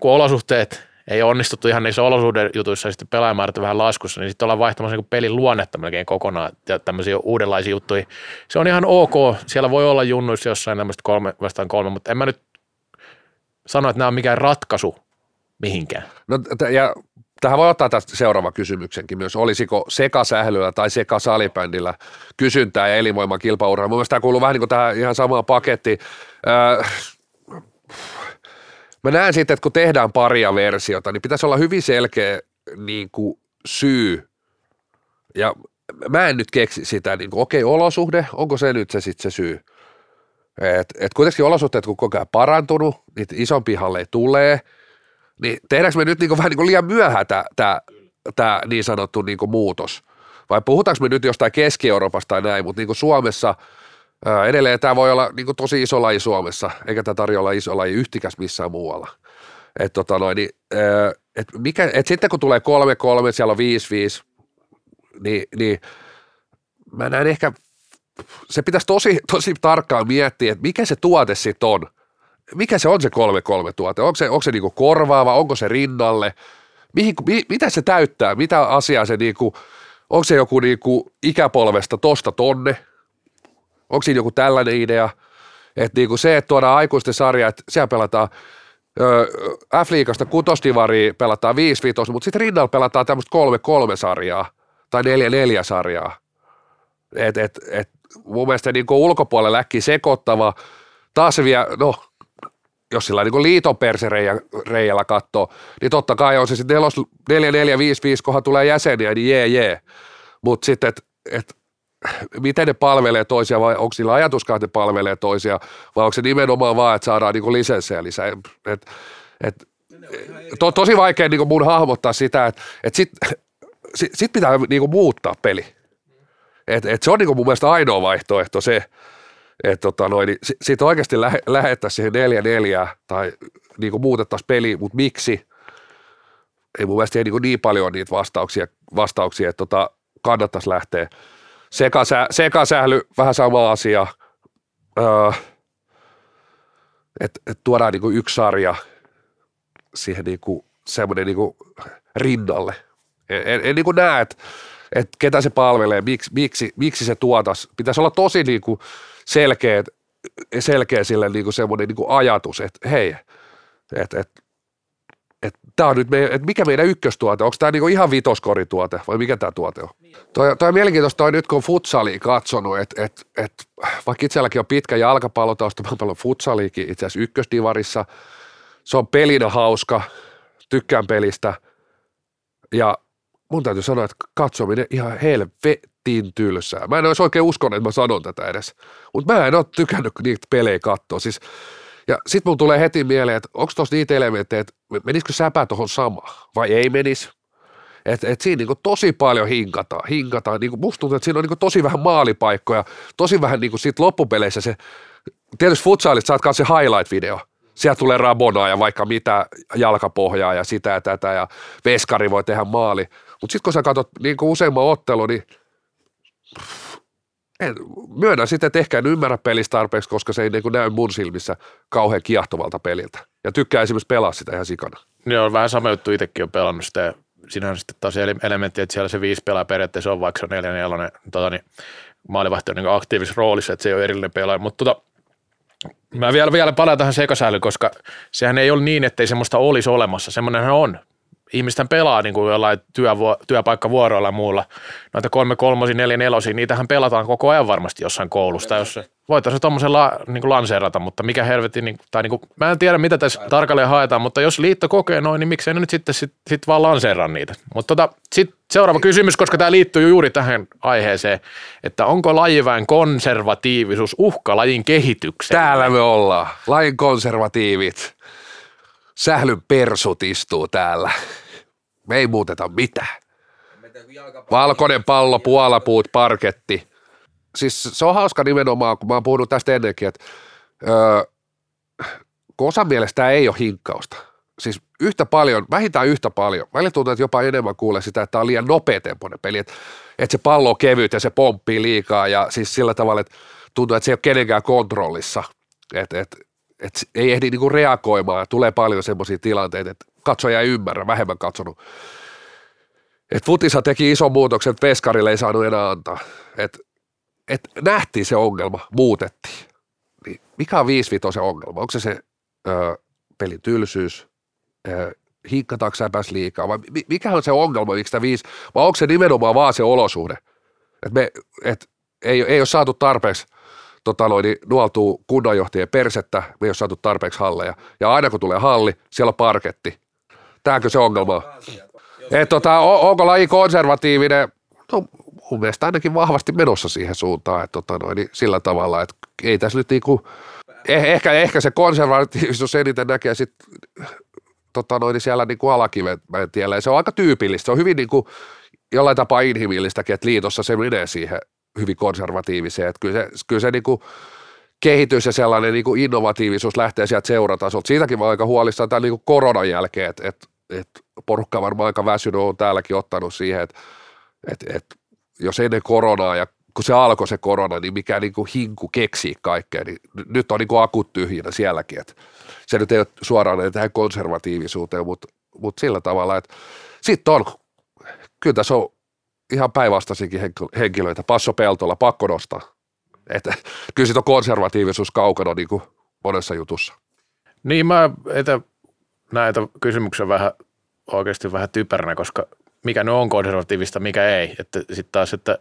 Speaker 3: kun olosuhteet ei onnistuttu ihan niissä olosuhdejutuissa ja sitten pelaajamäärät vähän laskussa, niin sitten ollaan vaihtamassa niin pelin luonnetta melkein kokonaan ja tämmöisiä uudenlaisia juttuja. Se on ihan ok, siellä voi olla junnuissa jossain tämmöistä kolme vastaan kolme, mutta en mä nyt sano, että nämä on mikään ratkaisu mihinkään.
Speaker 2: No, ja Tähän voi ottaa tästä seuraava kysymyksenkin myös. Olisiko sekasählyllä tai sekasalibändillä kysyntää ja elinvoiman kilpauraa? Mun mielestä tämä kuuluu vähän niin kuin tähän ihan samaan pakettiin. Öö, mä näen sitten, että kun tehdään paria versiota, niin pitäisi olla hyvin selkeä niin kuin syy. Ja mä en nyt keksi sitä, niin kuin, okei, olosuhde, onko se nyt se sitten se syy? Et, et kuitenkin olosuhteet, kun koko ajan parantunut, niitä isompia halleja tulee – niin tehdäänkö me nyt niin kuin vähän niin kuin liian myöhään tämä, tämä, niin sanottu niin kuin muutos? Vai puhutaanko me nyt jostain Keski-Euroopasta tai näin, mutta niin kuin Suomessa ää, edelleen tämä voi olla niin kuin tosi iso laji Suomessa, eikä tämä tarjolla iso laji yhtikäs missään muualla. Et tota noin, niin, ää, et mikä, et sitten kun tulee 3-3, siellä on 5-5, niin, niin mä näen ehkä, se pitäisi tosi, tosi tarkkaan miettiä, että mikä se tuote sitten on – mikä se on se 3-3 tuote? Onko se, onko se niinku korvaava, onko se rinnalle? Mihin, mi, mitä se täyttää? Mitä asiaa se niinku, onko se joku niinku ikäpolvesta tosta tonne? Onko siinä joku tällainen idea? Että niinku se, että tuodaan aikuisten sarja, että siellä pelataan F-liigasta kutosdivaria pelataan 5 5 mutta sitten rinnalla pelataan tämmöistä 3-3 sarjaa tai 4-4 sarjaa. Et, et, et, mun mielestä niin ulkopuolelle äkki sekoittava, taas se vielä, no jos sillä niin liiton persereijällä katsoo, niin totta kai on se sitten 4, 4, 5, 5, kohan tulee jäseniä, niin jee, jee. Mutta sitten, että et, miten ne palvelee toisia vai onko sillä ajatuskaan, että ne palvelee toisia vai onko se nimenomaan vaan, että saadaan niin lisenssejä lisää. Et, et, to, tosi vaikea niin mun hahmottaa sitä, että et sitten sit, sit pitää niin muuttaa peli. Et, et se on niin mun mielestä ainoa vaihtoehto se, että tota noin, niin sitten oikeasti lähe, lähettäisiin siihen neljä neljää tai niin kuin muutettaisiin peli, mutta miksi? Ei mun mielestä ei niin, niin paljon niitä vastauksia, vastauksia että tota, kannattaisi lähteä. Sekasä, sekasähly, vähän sama asia. Öö, että et tuodaan niin kuin yksi sarja siihen niin kuin, semmoinen niin kuin rinnalle. En, en, en niin kuin näe, että et ketä se palvelee, miksi, miksi, miksi se tuotas. Pitäisi olla tosi niin kuin, selkeä, selkeä sille niin kuin semmoinen niin kuin ajatus, että hei, että et, et, tämä on nyt meidän, että mikä meidän ykköstuote, onko tämä niinku ihan vitoskorituote vai mikä tämä tuote on? Toi, toi on mielenkiintoista toi nyt kun on futsali katsonut, että et, et, vaikka itselläkin on pitkä jalkapallotausta, mä paljon futsaliikin itse asiassa ykkösdivarissa, se on pelinä hauska, tykkään pelistä ja mun täytyy sanoa, että katsominen ihan helvetin tylsää. Mä en olisi oikein uskonut, että mä sanon tätä edes. Mutta mä en ole tykännyt niitä pelejä katsoa. Siis, ja sit mun tulee heti mieleen, että onko tuossa niitä elementtejä, että menisikö säpä tuohon samaan vai ei menisi. Että et siinä niinku tosi paljon hinkataan. hinkataan. Niinku musta tuntuu, että siinä on niinku tosi vähän maalipaikkoja, tosi vähän niinku sit loppupeleissä se, tietysti futsaalista saat se highlight-video, sieltä tulee Rabonaa ja vaikka mitä jalkapohjaa ja sitä ja tätä ja veskari voi tehdä maali. Mutta sitten kun sä katsot niin kuin useimman ottelun, niin en, myönnän sitten, että ehkä en ymmärrä pelistä tarpeeksi, koska se ei niin kuin näy mun silmissä kauhean kiehtovalta peliltä. Ja tykkää esimerkiksi pelaa sitä ihan sikana.
Speaker 3: Niin on vähän sama juttu, itsekin on pelannut sitä. Siinä sitten taas ele- elementti, että siellä se viisi pelaa periaatteessa on, vaikka se on neljä nelonen, tota, niin maalivahti on niin aktiivisessa roolissa, että se ei ole erillinen pelaaja. Mutta tota, mä vielä, vielä palaan tähän sekasäilyyn, koska sehän ei ole niin, ettei semmoista olisi olemassa. Semmoinenhan on. Ihmisten pelaa niin kuin jollain työvuo, työpaikkavuoroilla ja muulla. Noita kolme kolmosia, neljä nelosia, niitähän pelataan koko ajan varmasti jossain koulusta. Jos voitaisiin tuommoisen la, niin kuin lanseerata, mutta mikä helvetti, niin, tai niin kuin, mä en tiedä mitä tässä tarkalleen haetaan, mutta jos liitto kokee noin, niin miksei ne nyt sitten sit, sit vaan lanseeraa niitä. Mutta tota, sitten seuraava kysymys, koska tämä liittyy juuri tähän aiheeseen, että onko lajiväen konservatiivisuus uhka lajin kehitykseen?
Speaker 2: Täällä me ollaan. Lain konservatiivit. Sählyn persut istuu täällä. Me ei muuteta mitään. Valkoinen pallo, puolapuut, parketti. Siis se on hauska nimenomaan, kun mä oon puhunut tästä ennenkin, että öö, kun osan mielestä tää ei ole hinkkausta. Siis yhtä paljon, vähintään yhtä paljon. Välillä tuntuu, että jopa enemmän kuulee sitä, että tämä on liian nopeatempoinen peli, että, että se pallo on kevyt ja se pomppii liikaa ja siis sillä tavalla, että tuntuu, että se ei ole kenenkään kontrollissa. Että, että, että ei ehdi niinku reagoimaan. Tulee paljon semmoisia tilanteita, että katsoja ei ymmärrä, vähemmän katsonut. Et Futisa teki ison muutoksen, että Veskarille ei saanut enää antaa. Et, et nähtiin se ongelma, muutettiin. Niin mikä on 5 se ongelma? Onko se se ö, pelin tylsyys, ö, hinkkataanko sä liikaa, vai mi- mikä on se ongelma, miksi tämä viisi, vai onko se nimenomaan vaan se olosuhde? Että me, et, ei, ei ole saatu tarpeeksi tota noin, niin nuoltuu kunnanjohtajien persettä, me ei ole saatu tarpeeksi halleja. Ja aina kun tulee halli, siellä on parketti. Tääkö se ongelma on? Et tota, on- onko laji konservatiivinen? No mun mielestä ainakin vahvasti menossa siihen suuntaan, että tota noin, niin sillä tavalla, että ei tässä nyt niinku, eh, ehkä, ehkä se konservatiivisuus eniten näkee sit tota noin, niin siellä niinku alakiven tiellä, ja se on aika tyypillistä, se on hyvin niinku, jollain tapaa inhimillistäkin, että liitossa se menee siihen hyvin konservatiiviseen, että kyllä se, kyllä se niinku, kehitys ja sellainen niinku innovatiivisuus lähtee sieltä seuratasolta. Siitäkin mä aika huolissaan tämän niinku koronan jälkeen, että, että, että porukka varmaan aika väsynyt, on täälläkin ottanut siihen, että, että, että jos ennen koronaa ja kun se alkoi se korona, niin mikä niin kuin hinku keksii kaikkea, niin nyt on niin kuin akut tyhjinä sielläkin, että se nyt ei ole suoraan tähän konservatiivisuuteen, mutta, mutta sillä tavalla, että sitten on, kyllä tässä on ihan päinvastaisinkin henkilö- henkilöitä, Passo Peltola, pakko nostaa, että kyllä siitä on konservatiivisuus kaukana niin kuin monessa jutussa.
Speaker 3: Niin mä että näitä kysymyksiä vähän oikeasti vähän typeränä, koska mikä ne on konservatiivista, mikä ei. Että sitten taas, että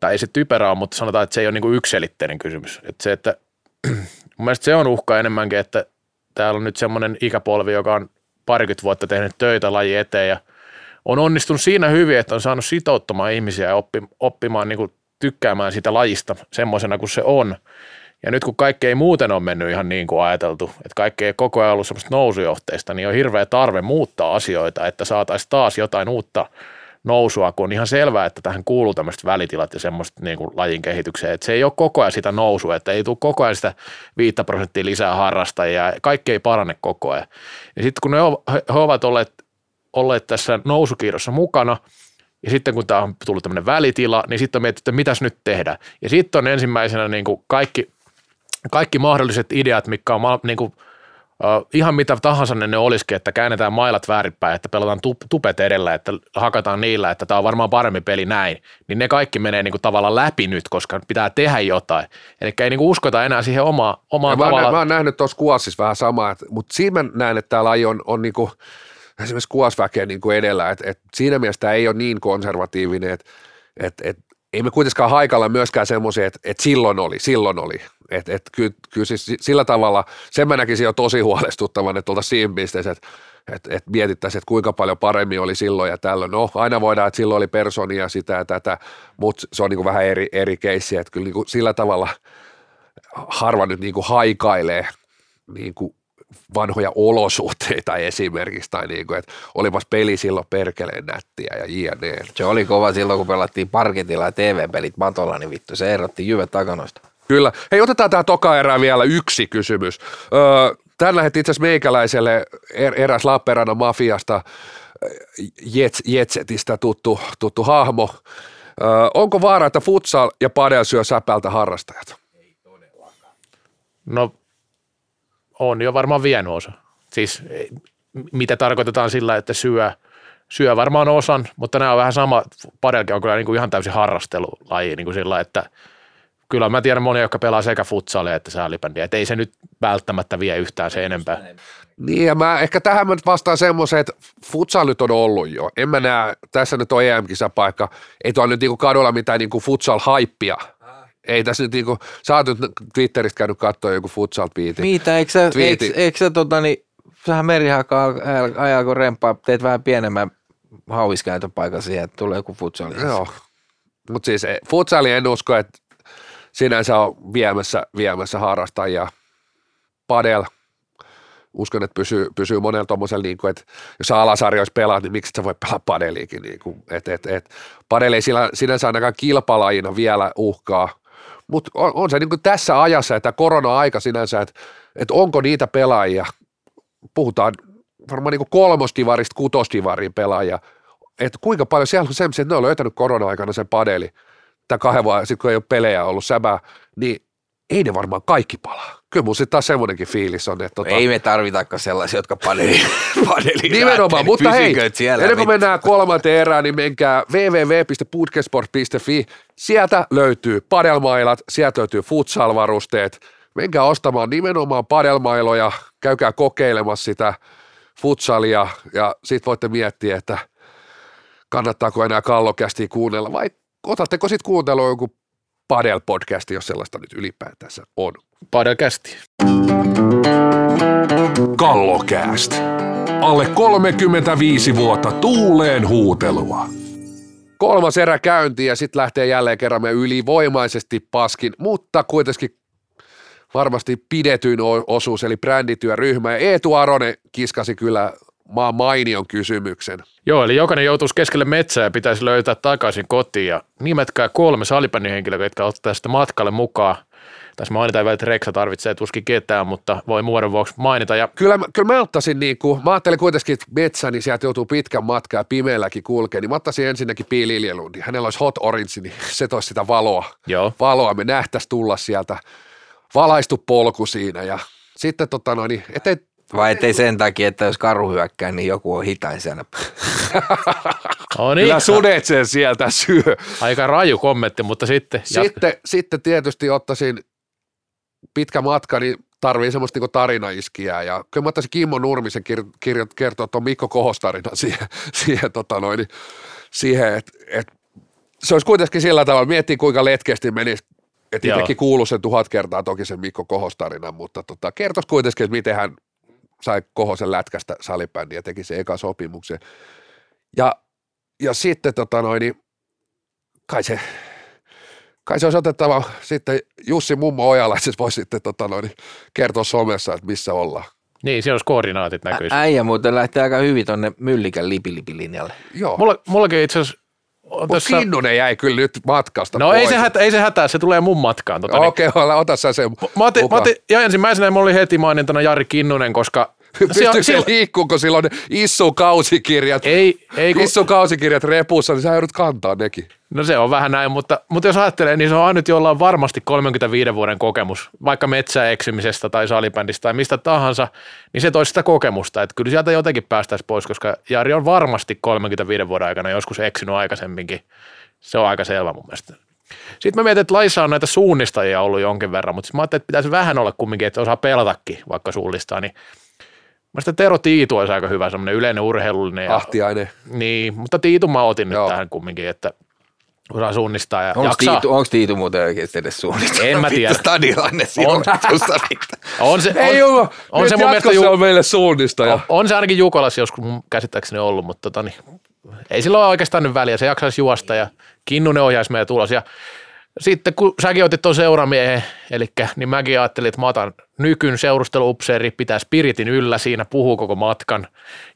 Speaker 3: tai ei se typerä ole, mutta sanotaan, että se ei ole niinku ykselitteinen kysymys. Että se, että *clears throat* mun mielestä se on uhka enemmänkin, että täällä on nyt semmoinen ikäpolvi, joka on parikymmentä vuotta tehnyt töitä laji eteen ja on onnistunut siinä hyvin, että on saanut sitouttamaan ihmisiä ja oppi, oppimaan niin tykkäämään sitä lajista semmoisena kuin se on. Ja nyt kun kaikki ei muuten ole mennyt ihan niin kuin ajateltu, että kaikki ei koko ajan ollut semmoista nousujohteista, niin on hirveä tarve muuttaa asioita, että saataisiin taas jotain uutta nousua, kun on ihan selvää, että tähän kuuluu tämmöiset välitilat ja semmoista niin kuin lajin kehitykseen. Että se ei ole koko ajan sitä nousua, että ei tule koko ajan sitä 5 prosenttia lisää harrastajia kaikki ei parane koko ajan. Ja sitten kun ne ovat olleet, olleet tässä nousukiirossa mukana, ja sitten kun tämä on tullut tämmöinen välitila, niin sitten on mietitty, että mitäs nyt tehdään. Ja sitten on ensimmäisenä niin kuin kaikki, kaikki mahdolliset ideat, mitkä on niin kuin, uh, ihan mitä tahansa ne, ne olisikin, että käännetään mailat väärinpäin, että pelataan tup, tupet edellä, että hakataan niillä, että tämä on varmaan parempi peli näin, niin ne kaikki menee niin kuin tavallaan läpi nyt, koska pitää tehdä jotain. Eli ei niin kuin uskota enää siihen omaa,
Speaker 2: Ja
Speaker 3: omaan
Speaker 2: mä, oon, nä-
Speaker 3: tavallaan.
Speaker 2: mä oon nähnyt tuossa kuvassissa vähän samaa, mutta siinä mä näen, että tämä laji on, on niinku, esimerkiksi kuvassväkeä niinku edellä, että, että siinä mielessä tämä ei ole niin konservatiivinen, että, että, että ei me kuitenkaan haikalla myöskään semmoisia, että, että silloin oli, silloin oli. Että, että kyllä, kyllä siis sillä tavalla, sen mä näkisin jo tosi huolestuttavan, että oltaisiin siinä pisteessä, että, että, että mietittäisiin, että kuinka paljon paremmin oli silloin ja tällöin. No aina voidaan, että silloin oli personia sitä ja tätä, mutta se on niin kuin vähän eri, eri keissi, että kyllä niin kuin sillä tavalla harva nyt niin kuin haikailee niin kuin vanhoja olosuhteita esimerkiksi, tai niin kuin, että olipas peli silloin perkeleen nättiä ja jne.
Speaker 4: Se oli kova silloin, kun pelattiin parketilla ja TV-pelit matolla, niin vittu, se erotti jyvät takanoista.
Speaker 2: Kyllä. Hei, otetaan tämä toka erää vielä yksi kysymys. Öö, Tän lähetti itse asiassa meikäläiselle er, eräs Lappeenrannan mafiasta, Jets, Jetsetistä tuttu, tuttu hahmo. Öö, onko vaara, että futsal ja padel syö säpältä harrastajat?
Speaker 3: No on jo varmaan vienyt osa. Siis mitä tarkoitetaan sillä, että syö, syö varmaan osan, mutta nämä on vähän sama, padelkin on kyllä niin kuin ihan täysin harrastelulaji niin kuin sillä, että kyllä mä tiedän monia, jotka pelaa sekä futsalia että säälibändiä, että ei se nyt välttämättä vie yhtään se enempää.
Speaker 2: Niin ja mä ehkä tähän mä nyt vastaan semmoisen, että futsal nyt on ollut jo. En mä näe, tässä nyt on EM-kisapaikka, ei tuolla nyt niinku kadulla mitään niinku futsal-haippia. Ei tässä nyt niinku, sä oot nyt Twitteristä käynyt katsoa joku futsal-piiti.
Speaker 4: Mitä, eikö sä, eikö, eikö sä tota, niin, sähän merihakaa ajaa kun remppaa, teet vähän pienemmän hauiskäytöpaikan siihen, että tulee joku futsali.
Speaker 2: Joo, mutta siis eh, futsali en usko, että sinänsä on viemässä, viemässä harrastajia. Padel, uskon, että pysyy, pysyy monella tuommoisella, niin kuin, että jos alasarjoissa pelaat, niin miksi sä voi pelaa padeliikin. Niin kuin, et, et, et. Padel ei sillä, sinänsä ainakaan kilpalajina vielä uhkaa, mutta on, on se niin kuin tässä ajassa, että korona-aika sinänsä, että, että onko niitä pelaajia, puhutaan varmaan niin kolmostivarista kutostivariin pelaajia, että kuinka paljon siellä on semmoisia, että ne on löytänyt korona-aikana sen padeli, tai kahden vuoden, sit kun ei ole pelejä ollut säbää, niin ei ne varmaan kaikki palaa. Kyllä mun sitten taas semmoinenkin fiilis on, että tota,
Speaker 4: Ei me tarvitakaan sellaisia, jotka padeli, *laughs* padeli
Speaker 2: Nimenomaan, mutta hei,
Speaker 4: siellä
Speaker 2: ennen kuin
Speaker 4: mit-
Speaker 2: mennään kolmanteen erään, niin menkää www.putkesport.fi. Sieltä löytyy padelmailat, sieltä löytyy futsal-varusteet. Menkää ostamaan nimenomaan padelmailoja, käykää kokeilemassa sitä futsalia ja sitten voitte miettiä, että kannattaako enää kallokästiä kuunnella vai otatteko sitten kuuntelua joku padel-podcasti, jos sellaista nyt ylipäätänsä on.
Speaker 3: Padelkästi.
Speaker 1: Kallokääst. Alle 35 vuotta tuuleen huutelua.
Speaker 2: kolmas erä käyntiin ja sitten lähtee jälleen kerran me ylivoimaisesti paskin, mutta kuitenkin varmasti pidetyin osuus, eli brändityöryhmä. Ja Eetu Aronen kiskasi kyllä maan mainion kysymyksen.
Speaker 3: Joo, eli jokainen joutuisi keskelle metsää ja pitäisi löytää takaisin kotiin. Ja nimetkää kolme salibändihenkilöä, jotka ottaa sitä matkalle mukaan. Tässä mainitaan vielä, että Reksa tarvitsee tuskin ketään, mutta voi muodon vuoksi mainita. Ja
Speaker 2: Kyllä, mä- kyllä mä ottaisin, niin kuin, mä ajattelin kuitenkin, että metsä, niin sieltä joutuu pitkän matkaa pimeälläkin kulkeen, niin mä ottaisin ensinnäkin Pi Liljelundin. Hänellä olisi hot orange, niin se toisi sitä valoa.
Speaker 3: joo,
Speaker 2: Valoa, me nähtäisi tulla sieltä valaistu polku siinä ja sitten tota noin, niin ettei
Speaker 4: Vai ettei sen takia, että jos karu hyökkää, niin joku on hitain siellä. *laughs*
Speaker 3: no niin,
Speaker 2: Kyllä sudet sen sieltä syö.
Speaker 3: aika raju kommentti, mutta sitten, jatka.
Speaker 2: Sitten, sitten tietysti ottaisin pitkä matka, niin tarvii semmoista niin tarinaiskiää. Ja kyllä mä ottaisin Kimmo Nurmisen kir- kirjo- kertoa tuon Mikko Kohostarina siihen, siihen, tota noin, niin siihen että et, se olisi kuitenkin sillä tavalla, miettii kuinka letkeästi menisi, että itsekin kuuluu sen tuhat kertaa toki sen Mikko Kohostarinan, mutta tota, kertoisi kuitenkin, että miten hän sai Kohosen lätkästä salibändiä ja teki sen eka sopimuksen. Ja, ja sitten tota noin, niin kai se, kai se olisi otettava sitten Jussi Mummo Ojala, että se voisi sitten tota noin, kertoa somessa, että missä ollaan.
Speaker 3: niin siinä olisi koordinaatit näkyisi.
Speaker 4: Äijä muuten lähtee aika hyvin tonne Myllikän lipilipilinjalle.
Speaker 2: Joo,
Speaker 3: Mulla, mullakin itse asiassa on
Speaker 2: mutta
Speaker 3: tässä...
Speaker 2: Kinnunen jäi kyllä nyt matkasta
Speaker 3: No
Speaker 2: pois.
Speaker 3: ei se, hätä, ei se hätää, se tulee mun matkaan. Tota, niin.
Speaker 2: Okei, okay, ota sä sen
Speaker 3: Mä otin, mä otin, ja ensimmäisenä mulla oli heti mainintana Jari Kinnunen, koska... *laughs*
Speaker 2: Pystyykö se
Speaker 3: silloin-
Speaker 2: liikkuuko silloin ne Issun kausikirjat?
Speaker 3: Ei, ei kun,
Speaker 2: Issun kausikirjat repussa, niin sä joudut kantaa nekin.
Speaker 3: No se on vähän näin, mutta, mutta jos ajattelee, niin se on ainut, jolla on varmasti 35 vuoden kokemus, vaikka metsäeksymisestä tai salibändistä tai mistä tahansa, niin se toisi sitä kokemusta, että kyllä sieltä jotenkin päästäisiin pois, koska Jari on varmasti 35 vuoden aikana joskus eksynyt aikaisemminkin. Se on aika selvä mun mielestä. Sitten mä mietin, että laissa on näitä suunnistajia ollut jonkin verran, mutta mä ajattelin, että pitäisi vähän olla kumminkin, että osaa pelatakin, vaikka suunnistaa, niin Mä sitä Tero Tiitu olisi aika hyvä, semmoinen yleinen urheilullinen. Ja,
Speaker 2: Ahtiainen.
Speaker 3: niin, mutta Tiitu mä otin
Speaker 2: Joo.
Speaker 3: nyt tähän kumminkin, että osaa suunnistaa ja
Speaker 4: Onko
Speaker 3: jaksaa.
Speaker 4: Tiitu, onks Tiitu muuten oikeasti edes suunniteltu?
Speaker 3: En mä tiedä.
Speaker 4: Stadionne sijoitusta. *laughs*
Speaker 3: On se,
Speaker 2: Ei
Speaker 3: on,
Speaker 2: ole,
Speaker 3: on
Speaker 2: nyt
Speaker 3: se mun mielestä ju-
Speaker 2: on meille suunnistaja.
Speaker 3: on, on se ainakin Jukolassa joskus mun käsittääkseni ollut, mutta tota, niin, ei sillä ole oikeastaan nyt väliä. Se jaksaisi juosta ja Kinnunen ohjaisi meidän tulos. Ja sitten kun säkin otit tuon seuramiehen, eli niin mäkin ajattelin, että mä otan nykyn seurusteluupseeri, pitää spiritin yllä siinä, puhuu koko matkan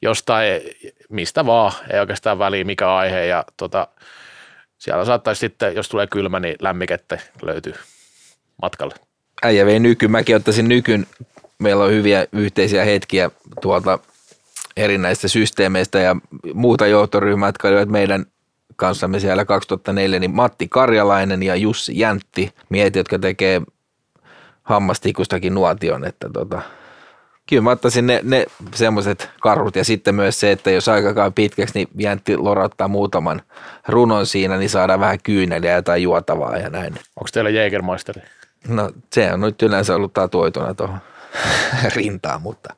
Speaker 3: jostain, mistä vaan, ei oikeastaan väliä mikä aihe. Ja tota, siellä saattaisi sitten, jos tulee kylmä, niin lämmikettä löytyy matkalle.
Speaker 4: Äijä vei nyky, mäkin ottaisin nykyn. Meillä on hyviä yhteisiä hetkiä tuolta erinäistä systeemeistä ja muuta johtoryhmää, jotka olivat meidän kanssamme siellä 2004, niin Matti Karjalainen ja Jussi Jäntti, miehet, jotka tekee hammastikustakin nuotion, että tota, kyllä mä ottaisin ne, ne semmoiset karhut ja sitten myös se, että jos aika käy pitkäksi, niin Jäntti lorauttaa muutaman runon siinä, niin saadaan vähän kyyneliä tai juotavaa ja näin.
Speaker 3: Onko teillä Jägermeisteri?
Speaker 4: No se on nyt yleensä ollut tatuoituna tuohon *laughs* rintaan, mutta,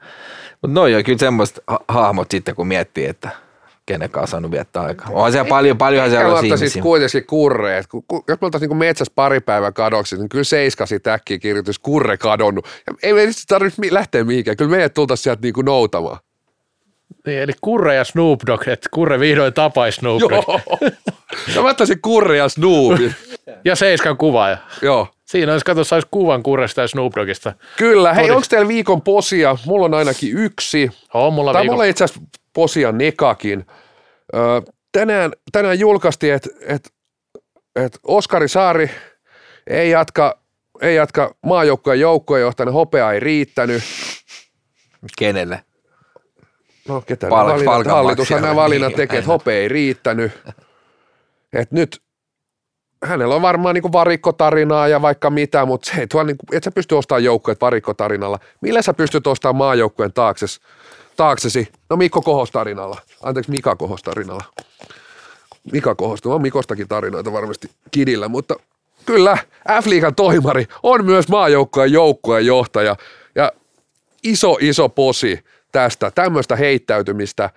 Speaker 4: mutta noi on kyllä semmoiset ha- hahmot sitten, kun miettii, että kenen kanssa on saanut viettää aikaa. On siellä paljon, paljonhan
Speaker 2: Ehkä
Speaker 4: siellä
Speaker 2: ottaisin
Speaker 4: ihmisiä.
Speaker 2: kuitenkin kurre. Et ku, ku, jos me oltaisiin niin metsässä pari päivää kadoksi, niin kyllä seiskasi täkkiä kirjoitus kurre kadonnut. Ja ei meidän tarvitse mi- lähteä mihinkään. Kyllä meidät tultaisiin sieltä niin kuin noutamaan.
Speaker 3: Niin, eli Kurre ja Snoop Dogg, että Kurre vihdoin tapaisi Snoop Dogg.
Speaker 2: Joo. Ja mä ottaisin kurre ja Snoopin.
Speaker 3: Ja Seiskan kuvaaja.
Speaker 2: Joo.
Speaker 3: Siinä olisi, kato, saisi kuvan Kurresta ja Snoop Doggista.
Speaker 2: Kyllä. Hei,
Speaker 3: Todist-
Speaker 2: onko teillä viikon posia? Mulla on ainakin yksi.
Speaker 3: On mulla
Speaker 2: Tai
Speaker 3: viikon.
Speaker 2: mulla itse asiassa posia nekakin. Ö, tänään, tänään julkaistiin, että et, et Oskari Saari ei jatka, ei jatka maajoukkojen joukkojenjohtajana, hopea ei riittänyt.
Speaker 4: Kenelle?
Speaker 2: No ketä
Speaker 4: Pal-
Speaker 2: valinnat, hallitushan nämä valinnat
Speaker 4: niin,
Speaker 2: tekee, että hopea ei riittänyt. Et nyt hänellä on varmaan niinku varikkotarinaa ja vaikka mitä, mutta se ei tuo niinku, et sä pysty ostamaan joukkueet varikkotarinalla. Millä sä pystyt ostamaan maajoukkueen taakses, taaksesi? No Mikko Kohos tarinalla. Anteeksi, Mika Kohos tarinalla. Mika Kohos, no on Mikostakin tarinoita varmasti kidillä, mutta kyllä F-liigan toimari on myös maajoukkueen joukkueen johtaja ja iso, iso posi tästä, tämmöistä heittäytymistä.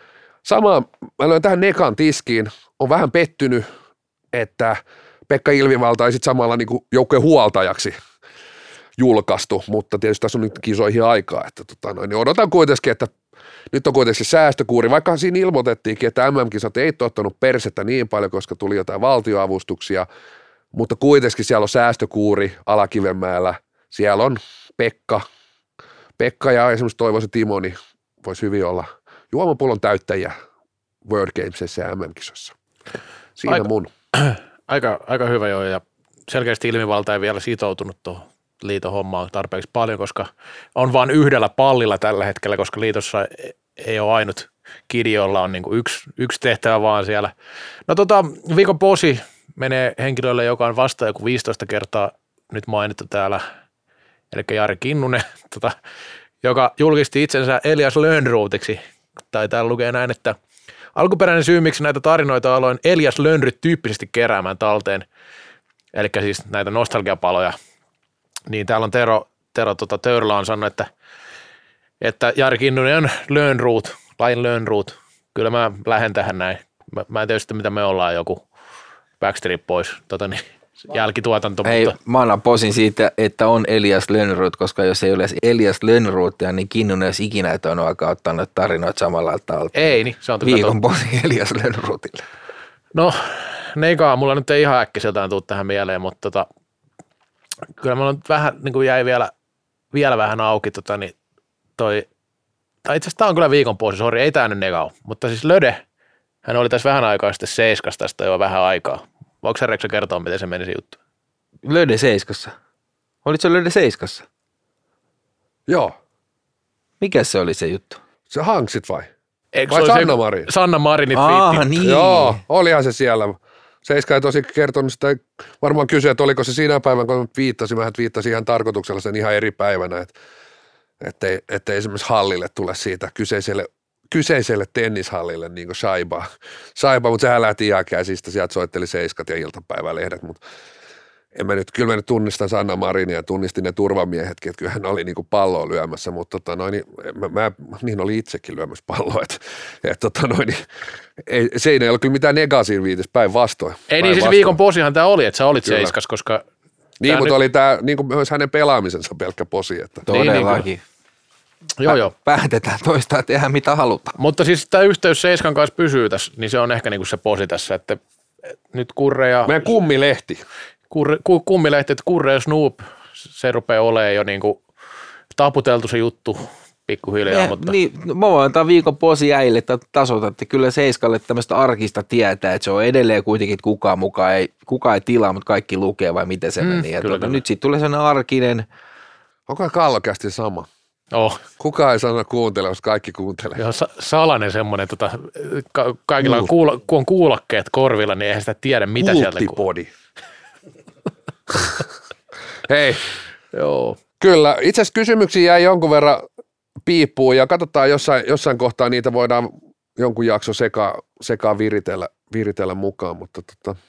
Speaker 2: Sama, mä löin tähän Nekan tiskiin, on vähän pettynyt, että Pekka Ilvivalta ei sitten samalla niin joukkojen huoltajaksi julkaistu, mutta tietysti tässä on nyt kisoihin aikaa, että tota noin, niin odotan kuitenkin, että nyt on kuitenkin se säästökuuri, vaikka siinä ilmoitettiinkin, että MM-kisat ei ottanut persettä niin paljon, koska tuli jotain valtioavustuksia, mutta kuitenkin siellä on säästökuuri Alakivenmäellä, siellä on Pekka, Pekka ja esimerkiksi Toivoisen Timo, niin voisi hyvin olla juomapullon täyttäjiä World Gamesissa ja MM-kisoissa. Siinä
Speaker 3: Aika-
Speaker 2: mun. *clears throat*
Speaker 3: Aika, aika hyvä joo, ja selkeästi ilmivalta ei vielä sitoutunut tuohon liiton hommaan tarpeeksi paljon, koska on vain yhdellä pallilla tällä hetkellä, koska liitossa ei- ei ole ainut kidi, jolla on niin kuin yksi, yksi tehtävä vaan siellä. No tota, viikon posi menee henkilölle, joka on vasta joku 15 kertaa nyt mainittu täällä, eli Jari Kinnunen, *laughs* tota, joka julkisti itsensä Elias Lönnruutiksi, tai täällä lukee näin, että Alkuperäinen syy, miksi näitä tarinoita aloin Elias Lönnryt tyyppisesti keräämään talteen, eli siis näitä nostalgiapaloja, niin täällä on Tero, Tero tota, Töyrlä on sanonut, että, että Jari Kinnunen on Lönnruut, lain Lönnruut. Kyllä mä lähden tähän näin. Mä, mä en tiedä mitä me ollaan, joku Backstreet Boys, tota niin, jälkituotanto,
Speaker 4: Hei,
Speaker 3: mutta
Speaker 4: mä annan posin siitä, että on Elias Lönnroth, koska jos ei ole Elias Lönnrothia, niin Kinnunen olisi ikinä et on aikaa ottanut tarinoita samalla tavalla.
Speaker 3: ei, niin se on
Speaker 4: Viikon posi Elias Lönnrothille.
Speaker 3: No, neikaa, mulla nyt ei ihan äkkiseltään tuu tähän mieleen, mutta tota, kyllä mulla nyt vähän niin kuin jäi vielä, vielä vähän auki tota, niin toi, tai itse asiassa tää on kyllä viikon posi, sori, ei tää nyt neka ole, mutta siis Löde, hän oli tässä vähän aikaa sitten seiskasta tästä jo vähän aikaa. Voiko sä Reksa kertoa, miten se meni se juttu?
Speaker 4: Löde Seiskassa. Olit se Löde Seiskassa?
Speaker 2: Joo.
Speaker 4: Mikä se oli se juttu?
Speaker 2: Se hanksit vai?
Speaker 3: Eikö
Speaker 2: Vai Sanna Marin?
Speaker 3: Sanna Marinit
Speaker 4: Aa, niin.
Speaker 2: Joo, olihan se siellä. Seiska ei tosi kertonut sitä, varmaan kysyä, että oliko se siinä päivänä, kun viittasin, mä viittasin ihan tarkoituksella sen ihan eri päivänä, että ettei, ettei esimerkiksi hallille tule siitä kyseiselle, kyseiselle tennishallille niin kuin shaiba, shaiba mutta sehän lähti ihan käsistä, sieltä soitteli seiskat ja iltapäivälehdet, mutta en mä nyt, kyllä mä nyt tunnistan Sanna Marinia ja tunnistin ne turvamiehetkin, että kyllähän oli niinku palloa lyömässä, mutta tota noin, niin mä, mä, niin oli itsekin lyömässä palloa, että, että tota noin, niin, ei, se ei ole kyllä mitään negatiivista päinvastoin.
Speaker 3: Ei niin siis
Speaker 2: Päinvastoin.
Speaker 3: viikon posihan tämä oli, että sä olit
Speaker 2: Kyllä.
Speaker 3: seiskas, koska
Speaker 2: Niin,
Speaker 3: tää
Speaker 2: mutta
Speaker 3: nyt-
Speaker 2: oli tämä niin kuin myös hänen pelaamisensa pelkkä posi, että
Speaker 4: Todellakin.
Speaker 3: joo joo.
Speaker 4: Päätetään toistaa tehdä mitä halutaan.
Speaker 3: Mutta siis tämä yhteys Seiskan kanssa pysyy tässä, niin se on ehkä niinku se posi tässä, että nyt Kurre ja
Speaker 2: meidän kummilehti.
Speaker 3: Kurre, ku, kummilehti, että Kurre ja Snoop, se rupeaa olemaan jo niinku taputeltu se juttu pikkuhiljaa,
Speaker 4: Eh,
Speaker 3: mutta
Speaker 4: Niin, no, mä voin antaa viikon posi äille, että tasoitatte kyllä Seiskalle tämmöistä arkista tietää, että se on edelleen kuitenkin, että kukaan mukaan ei, kukaan ei tilaa, mutta kaikki lukee vai miten se
Speaker 3: Mm,
Speaker 4: meni. Ja
Speaker 3: kyllä,
Speaker 4: tuota,
Speaker 3: kyllä.
Speaker 4: nyt siitä tulee sellainen arkinen,
Speaker 2: Onko kallokästi sama?
Speaker 3: Oh,
Speaker 2: Kukaan ei sano kuuntele, jos kaikki kuuntelee.
Speaker 3: sa- salainen semmoinen, tota, ka- kaikilla on, kuulo, kun on kuulokkeet korvilla, niin eihän sitä tiedä, mitä sieltä kuuluu. *laughs*
Speaker 2: Hei,
Speaker 3: Joo.
Speaker 2: kyllä. Itse asiassa kysymyksiä jäi jonkun verran piippuun ja katsotaan jossain, jossain kohtaa niitä voidaan jonkun jakso sekaan seka viritellä, viritellä mukaan, mutta tota,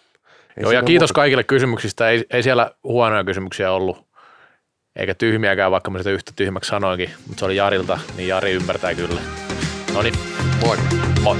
Speaker 3: Joo, ja kiitos
Speaker 2: muuta.
Speaker 3: kaikille kysymyksistä. Ei, ei siellä huonoja kysymyksiä ollut, eikä tyhmiäkään, vaikka mä sitä yhtä tyhmäksi sanoinkin, mutta se oli Jarilta, niin Jari ymmärtää kyllä. No niin,
Speaker 2: Moi.
Speaker 3: moi.